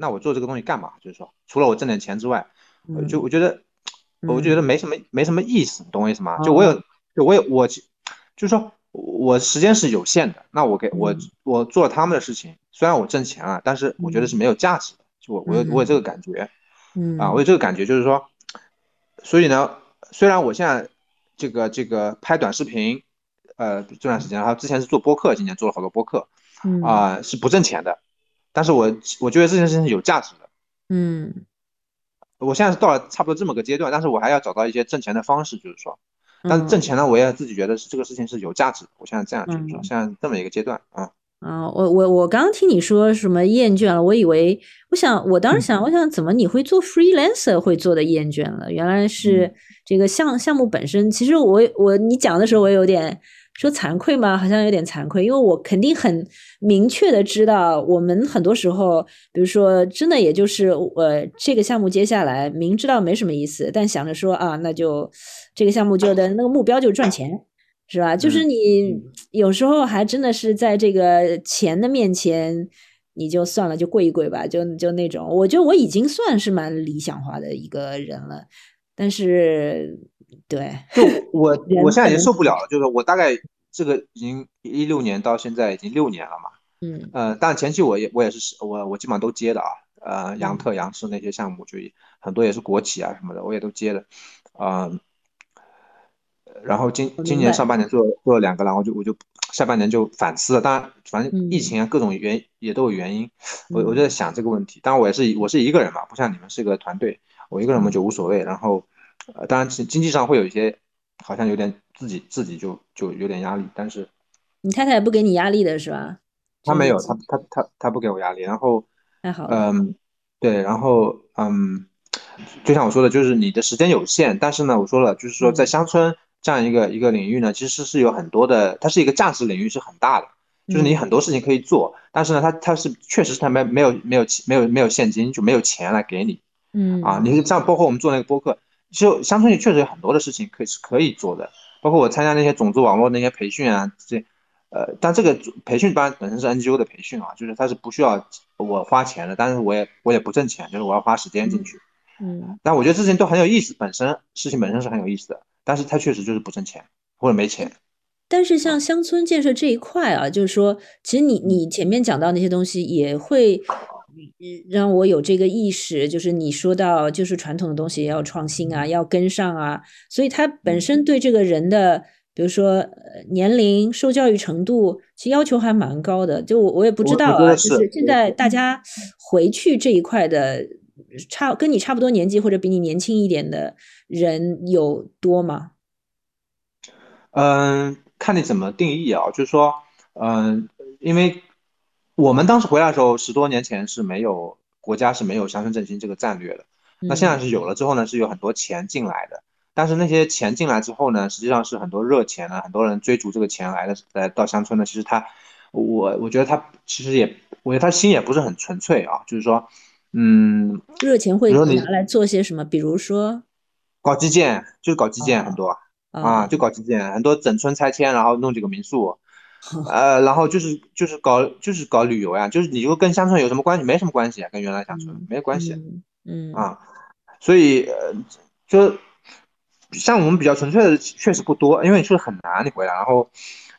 那我做这个东西干嘛？就是说，除了我挣点钱之外，就我觉得，我觉得没什么没什么意思，懂我意思吗？就我有，就我有我，就是说我时间是有限的，那我给我我做他们的事情，虽然我挣钱了，但是我觉得是没有价值的。就我我有我有这个感觉，嗯啊，我有这个感觉，就是说，所以呢，虽然我现在这个这个拍短视频，呃，这段时间，还有之前是做播客，今年做了好多播客，啊，是不挣钱的，但是我我觉得这件事情是有价值的，嗯，我现在是到了差不多这么个阶段，但是我还要找到一些挣钱的方式，就是说，但是挣钱呢，我也自己觉得是这个事情是有价值的，我现在这样就是说，现在这么一个阶段啊。啊，我我我刚刚听你说什么厌倦了，我以为，我想我当时想，我想怎么你会做 freelancer 会做的厌倦了？原来是这个项项目本身。其实我我你讲的时候，我有点说惭愧吗？好像有点惭愧，因为我肯定很明确的知道，我们很多时候，比如说真的也就是呃这个项目接下来明知道没什么意思，但想着说啊，那就这个项目就的那个目标就是赚钱。是吧？就是你有时候还真的是在这个钱的面前，你就算了，就跪一跪吧，就就那种。我觉得我已经算是蛮理想化的一个人了，但是对，就我 我现在已经受不了了。就是我大概这个已经一六年到现在已经六年了嘛，嗯呃，但前期我也我也是我我基本上都接的啊，呃，杨特、杨氏那些项目就很多也是国企啊什么的，我也都接的，啊。然后今今年上半年做做了两个，然后就我就下半年就反思了。当然，反正疫情啊，各种原也都有原因。我我就在想这个问题。当然，我也是我是一个人嘛，不像你们是个团队，我一个人嘛就无所谓。然后，呃，当然经经济上会有一些，好像有点自己自己就就有点压力。但是，你太太不给你压力的是吧？他没有，他他他他不给我压力。然后，太好。嗯，对，然后嗯，就像我说的，就是你的时间有限，但是呢，我说了，就是说在乡村。这样一个一个领域呢，其实是有很多的，它是一个价值领域是很大的。就是你很多事情可以做，但是呢，他他是确实是他没没有没有没有没有现金，就没有钱来给你，嗯啊，你像包括我们做那个播客，就乡村里确实有很多的事情可以是可以做的，包括我参加那些种子网络那些培训啊，这呃，但这个培训班本身是 NGO 的培训啊，就是它是不需要我花钱的，但是我也我也不挣钱，就是我要花时间进去，嗯但我觉得这事情都很有意思，本身事情本身是很有意思的，但是它确实就是不挣钱或者没钱。但是像乡村建设这一块啊，就是说，其实你你前面讲到那些东西，也会嗯让我有这个意识，就是你说到，就是传统的东西也要创新啊，要跟上啊，所以它本身对这个人的，比如说呃年龄、受教育程度，其实要求还蛮高的。就我我也不知道啊，就是是现在大家回去这一块的差跟你差不多年纪或者比你年轻一点的人有多吗？嗯，看你怎么定义啊，就是说，嗯，因为我们当时回来的时候，十多年前是没有国家是没有乡村振兴这个战略的，那现在嗯是有了之后呢，是有很多钱进来的，但是那些钱进来之后呢，实际上是很多热钱啊，很多人追逐这个钱来的，来到乡村呢，其实他，我我觉得他其实也，我觉得他心也不是很纯粹啊，就是说，嗯，热钱会拿来做些什么？比如说搞基建，就是搞基建很多。啊啊，就搞基建，很多整村拆迁，然后弄几个民宿，呃，然后就是就是搞就是搞旅游呀，就是你就跟乡村有什么关系？没什么关系啊，跟原来乡村嗯没关系嗯嗯啊，所以呃，就像我们比较纯粹的确实不多，因为确实很难你回来，然后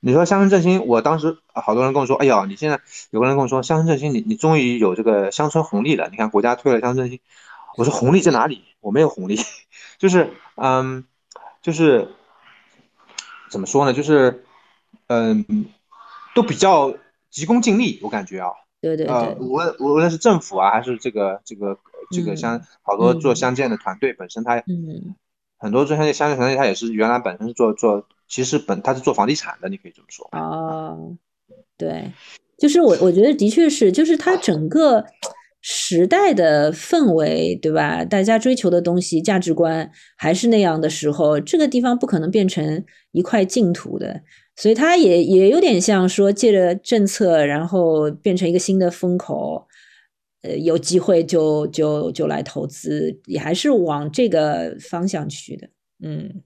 你说乡村振兴，我当时呃好多人跟我说，哎呀，你现在有个人跟我说乡村振兴，你你终于有这个乡村红利了，你看国家推了乡村振兴，我说红利在哪里？我没有红利，就是嗯，就是。怎么说呢？就是，嗯，都比较急功近利，我感觉啊，对，对对对，无论无论是政府啊，还是这个这个这个嗯好多做嗯乡建的团队本身，他嗯很多做乡建乡建团队，他也是原来本身是做做，其实本他是做房地产的，你可以这么说。哦，对，就是我我觉得的确是，就是它整个时代的氛围，对吧？大家追求的东西、价值观还是那样的时候，这个地方不可能变成一块净土的，所以它也也有点像说借着政策，然后变成一个新的风口。呃，有机会就就就来投资，也还是往这个方向去的，嗯。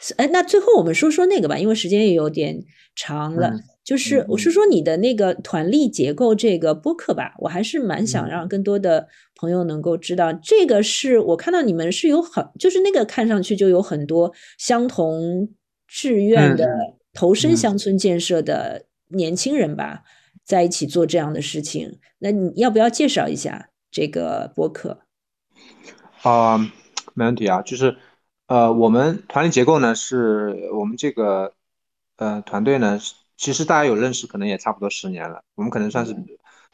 是哎，那最后我们说说那个吧，因为时间也有点长了。嗯就是嗯我是说你的那个团力结构这个播客吧，我还是蛮想嗯让更多的朋友能够知道，这个是我看到你们是有很，就是那个看上去就有很多相同志愿的嗯投身嗯乡村建设的年轻人吧，在一起做这样的事情。那你要不要介绍一下这个播客？啊、没问题啊，就是呃，我们团队结构呢，是我们这个呃团队呢，其实大家有认识，可能也差不多十年了。我们可能算是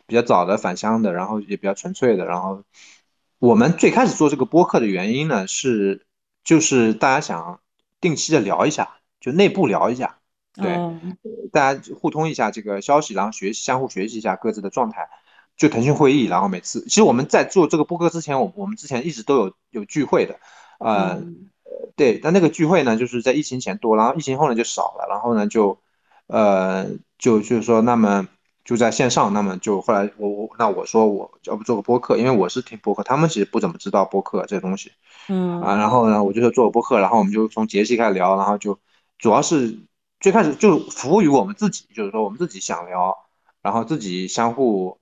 比较早的返乡的，然后也比较纯粹的。然后我们最开始做这个播客的原因呢，是就是大家想定期的聊一下，就内部聊一下，对，哦，大家互通一下这个消息，然后学习相互学习一下各自的状态。就腾讯会议，然后每次其实我们在做这个播客之前，我我们之前一直都有有聚会的，呃，嗯对，但那个聚会呢，就是在疫情前多，然后疫情后呢就少了，然后呢就，呃，就就是说，那么就在线上，那么就后来我我那我说我要不做个播客，因为我是听播客，他们其实不怎么知道播客这东西嗯啊，然后呢我就说做个播客，然后我们就从节气开始聊，然后就主要是最开始就服务于我们自己，就是说我们自己想聊，然后自己相互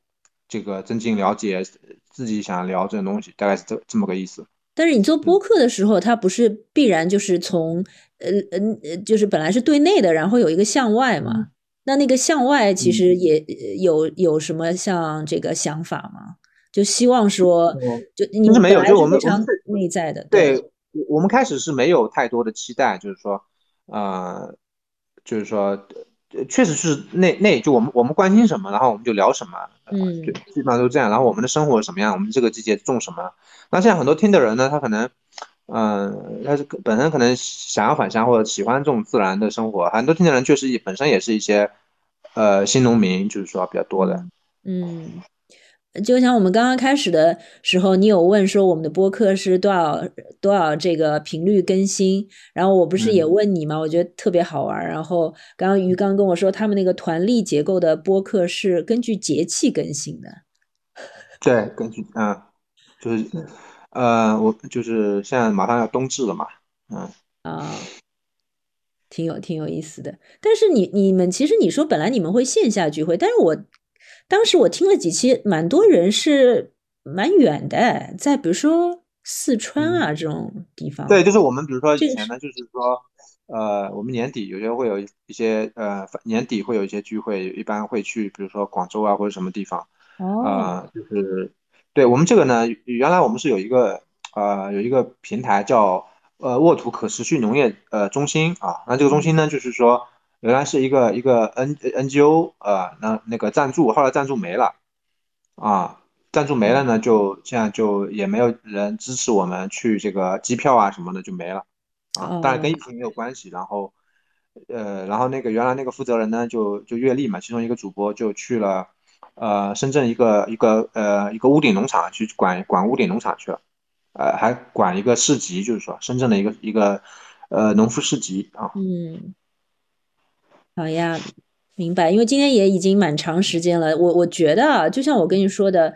这个增进了解，自己想聊这种东西，大概是这这么个意思。但是你做播客的时候，它不是必然就是从呃呃呃，就是本来是对内的，然后有一个向外嘛。那那个向外其实也呃有有什么像这个想法吗？就希望说，就你们没有就我们内在的，对，我我们开始是没有太多的期待，就是说，呃，就是说，呃确实是那那就我们我们关心什么，然后我们就聊什么，呃嗯就基本上都这样。然后我们的生活什么样，我们这个季节种什么。那现在很多听的人呢，他可能，嗯、他是本身可能想要返乡或者喜欢这种自然的生活，很多听的人确实也本身也是一些，呃，新农民，就是说比较多的。嗯，就像我们刚刚开始的时候，你有问说我们的播客是多少多少这个频率更新，然后我不是也问你吗？我觉得特别好玩。然后刚刚于刚跟我说，他们那个团力结构的播客是根据节气更新的。对，根据嗯，就是呃，我就是现在马上要冬至了嘛，嗯啊，挺有挺有意思的。但是你你们其实你说本来你们会线下聚会，但是我。当时我听了几期，蛮多人是蛮远的，在比如说四川啊这种地方。对，就是我们比如说以前呢，就是说，呃，我们年底有些会有一些呃年底会有一些聚会，一般会去比如说广州啊或者什么地方。哦。啊，就是对我们这个呢，原来我们是有一个呃有一个平台叫呃沃土可持续农业呃中心啊，那这个中心呢就是说。原来是一个一个 N NGO 呃，那那个赞助，后来赞助没了，啊，赞助没了呢，就现在就也没有人支持我们去这个机票啊什么的就没了，啊，当然跟疫情没有关系。然后，呃，然后那个原来那个负责人呢，就就阅历嘛，其中一个主播就去了，呃，深圳一个一个呃一个屋顶农场去管管屋顶农场去了，呃，还管一个市集，就是说深圳的一个一个呃农夫市集啊。嗯。好呀，明白。因为今天也已经蛮长时间了，我我觉得啊，就像我跟你说的，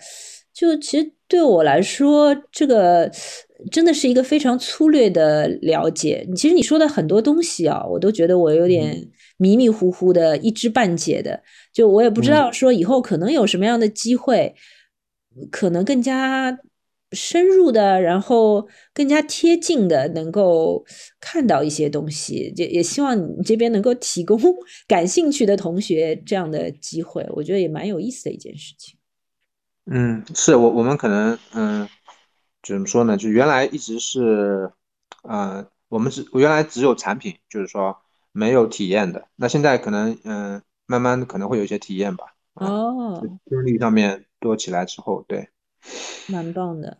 就其实对我来说，这个真的是一个非常粗略的了解。其实你说的很多东西啊，我都觉得我有点迷迷糊糊的，一知半解的。就我也不知道说以后可能有什么样的机会，可能更加。深入的，然后更加贴近的，能够看到一些东西，也也希望你这边能够提供 感兴趣的同学这样的机会，我觉得也蛮有意思的一件事情。嗯，是我我们可能嗯，怎么说呢？就原来一直是，呃，我们是原来只有产品，就是说没有体验的。那现在可能嗯，慢慢可能会有一些体验吧。哦，经历上面多起来之后，对。蛮棒的，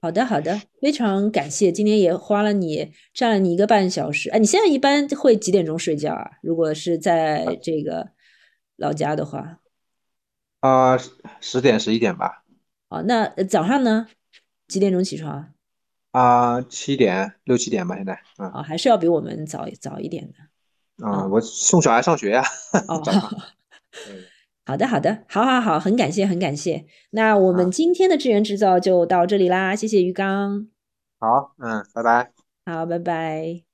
好的好的，非常感谢，今天也花了你占了你一个半小时。哎，你现在一般会几点钟睡觉啊？如果是在这个老家的话，啊，十点十一点吧。哦，那早上呢？几点钟起床？啊，七点六七点吧，现在。啊，还是要比我们早早一点的。啊，我送小孩上学呀。哦。好的，好的，好，好，好，很感谢，很感谢。那我们今天的智源制造就到这里啦，谢谢于刚。好，嗯，拜拜。好，拜拜。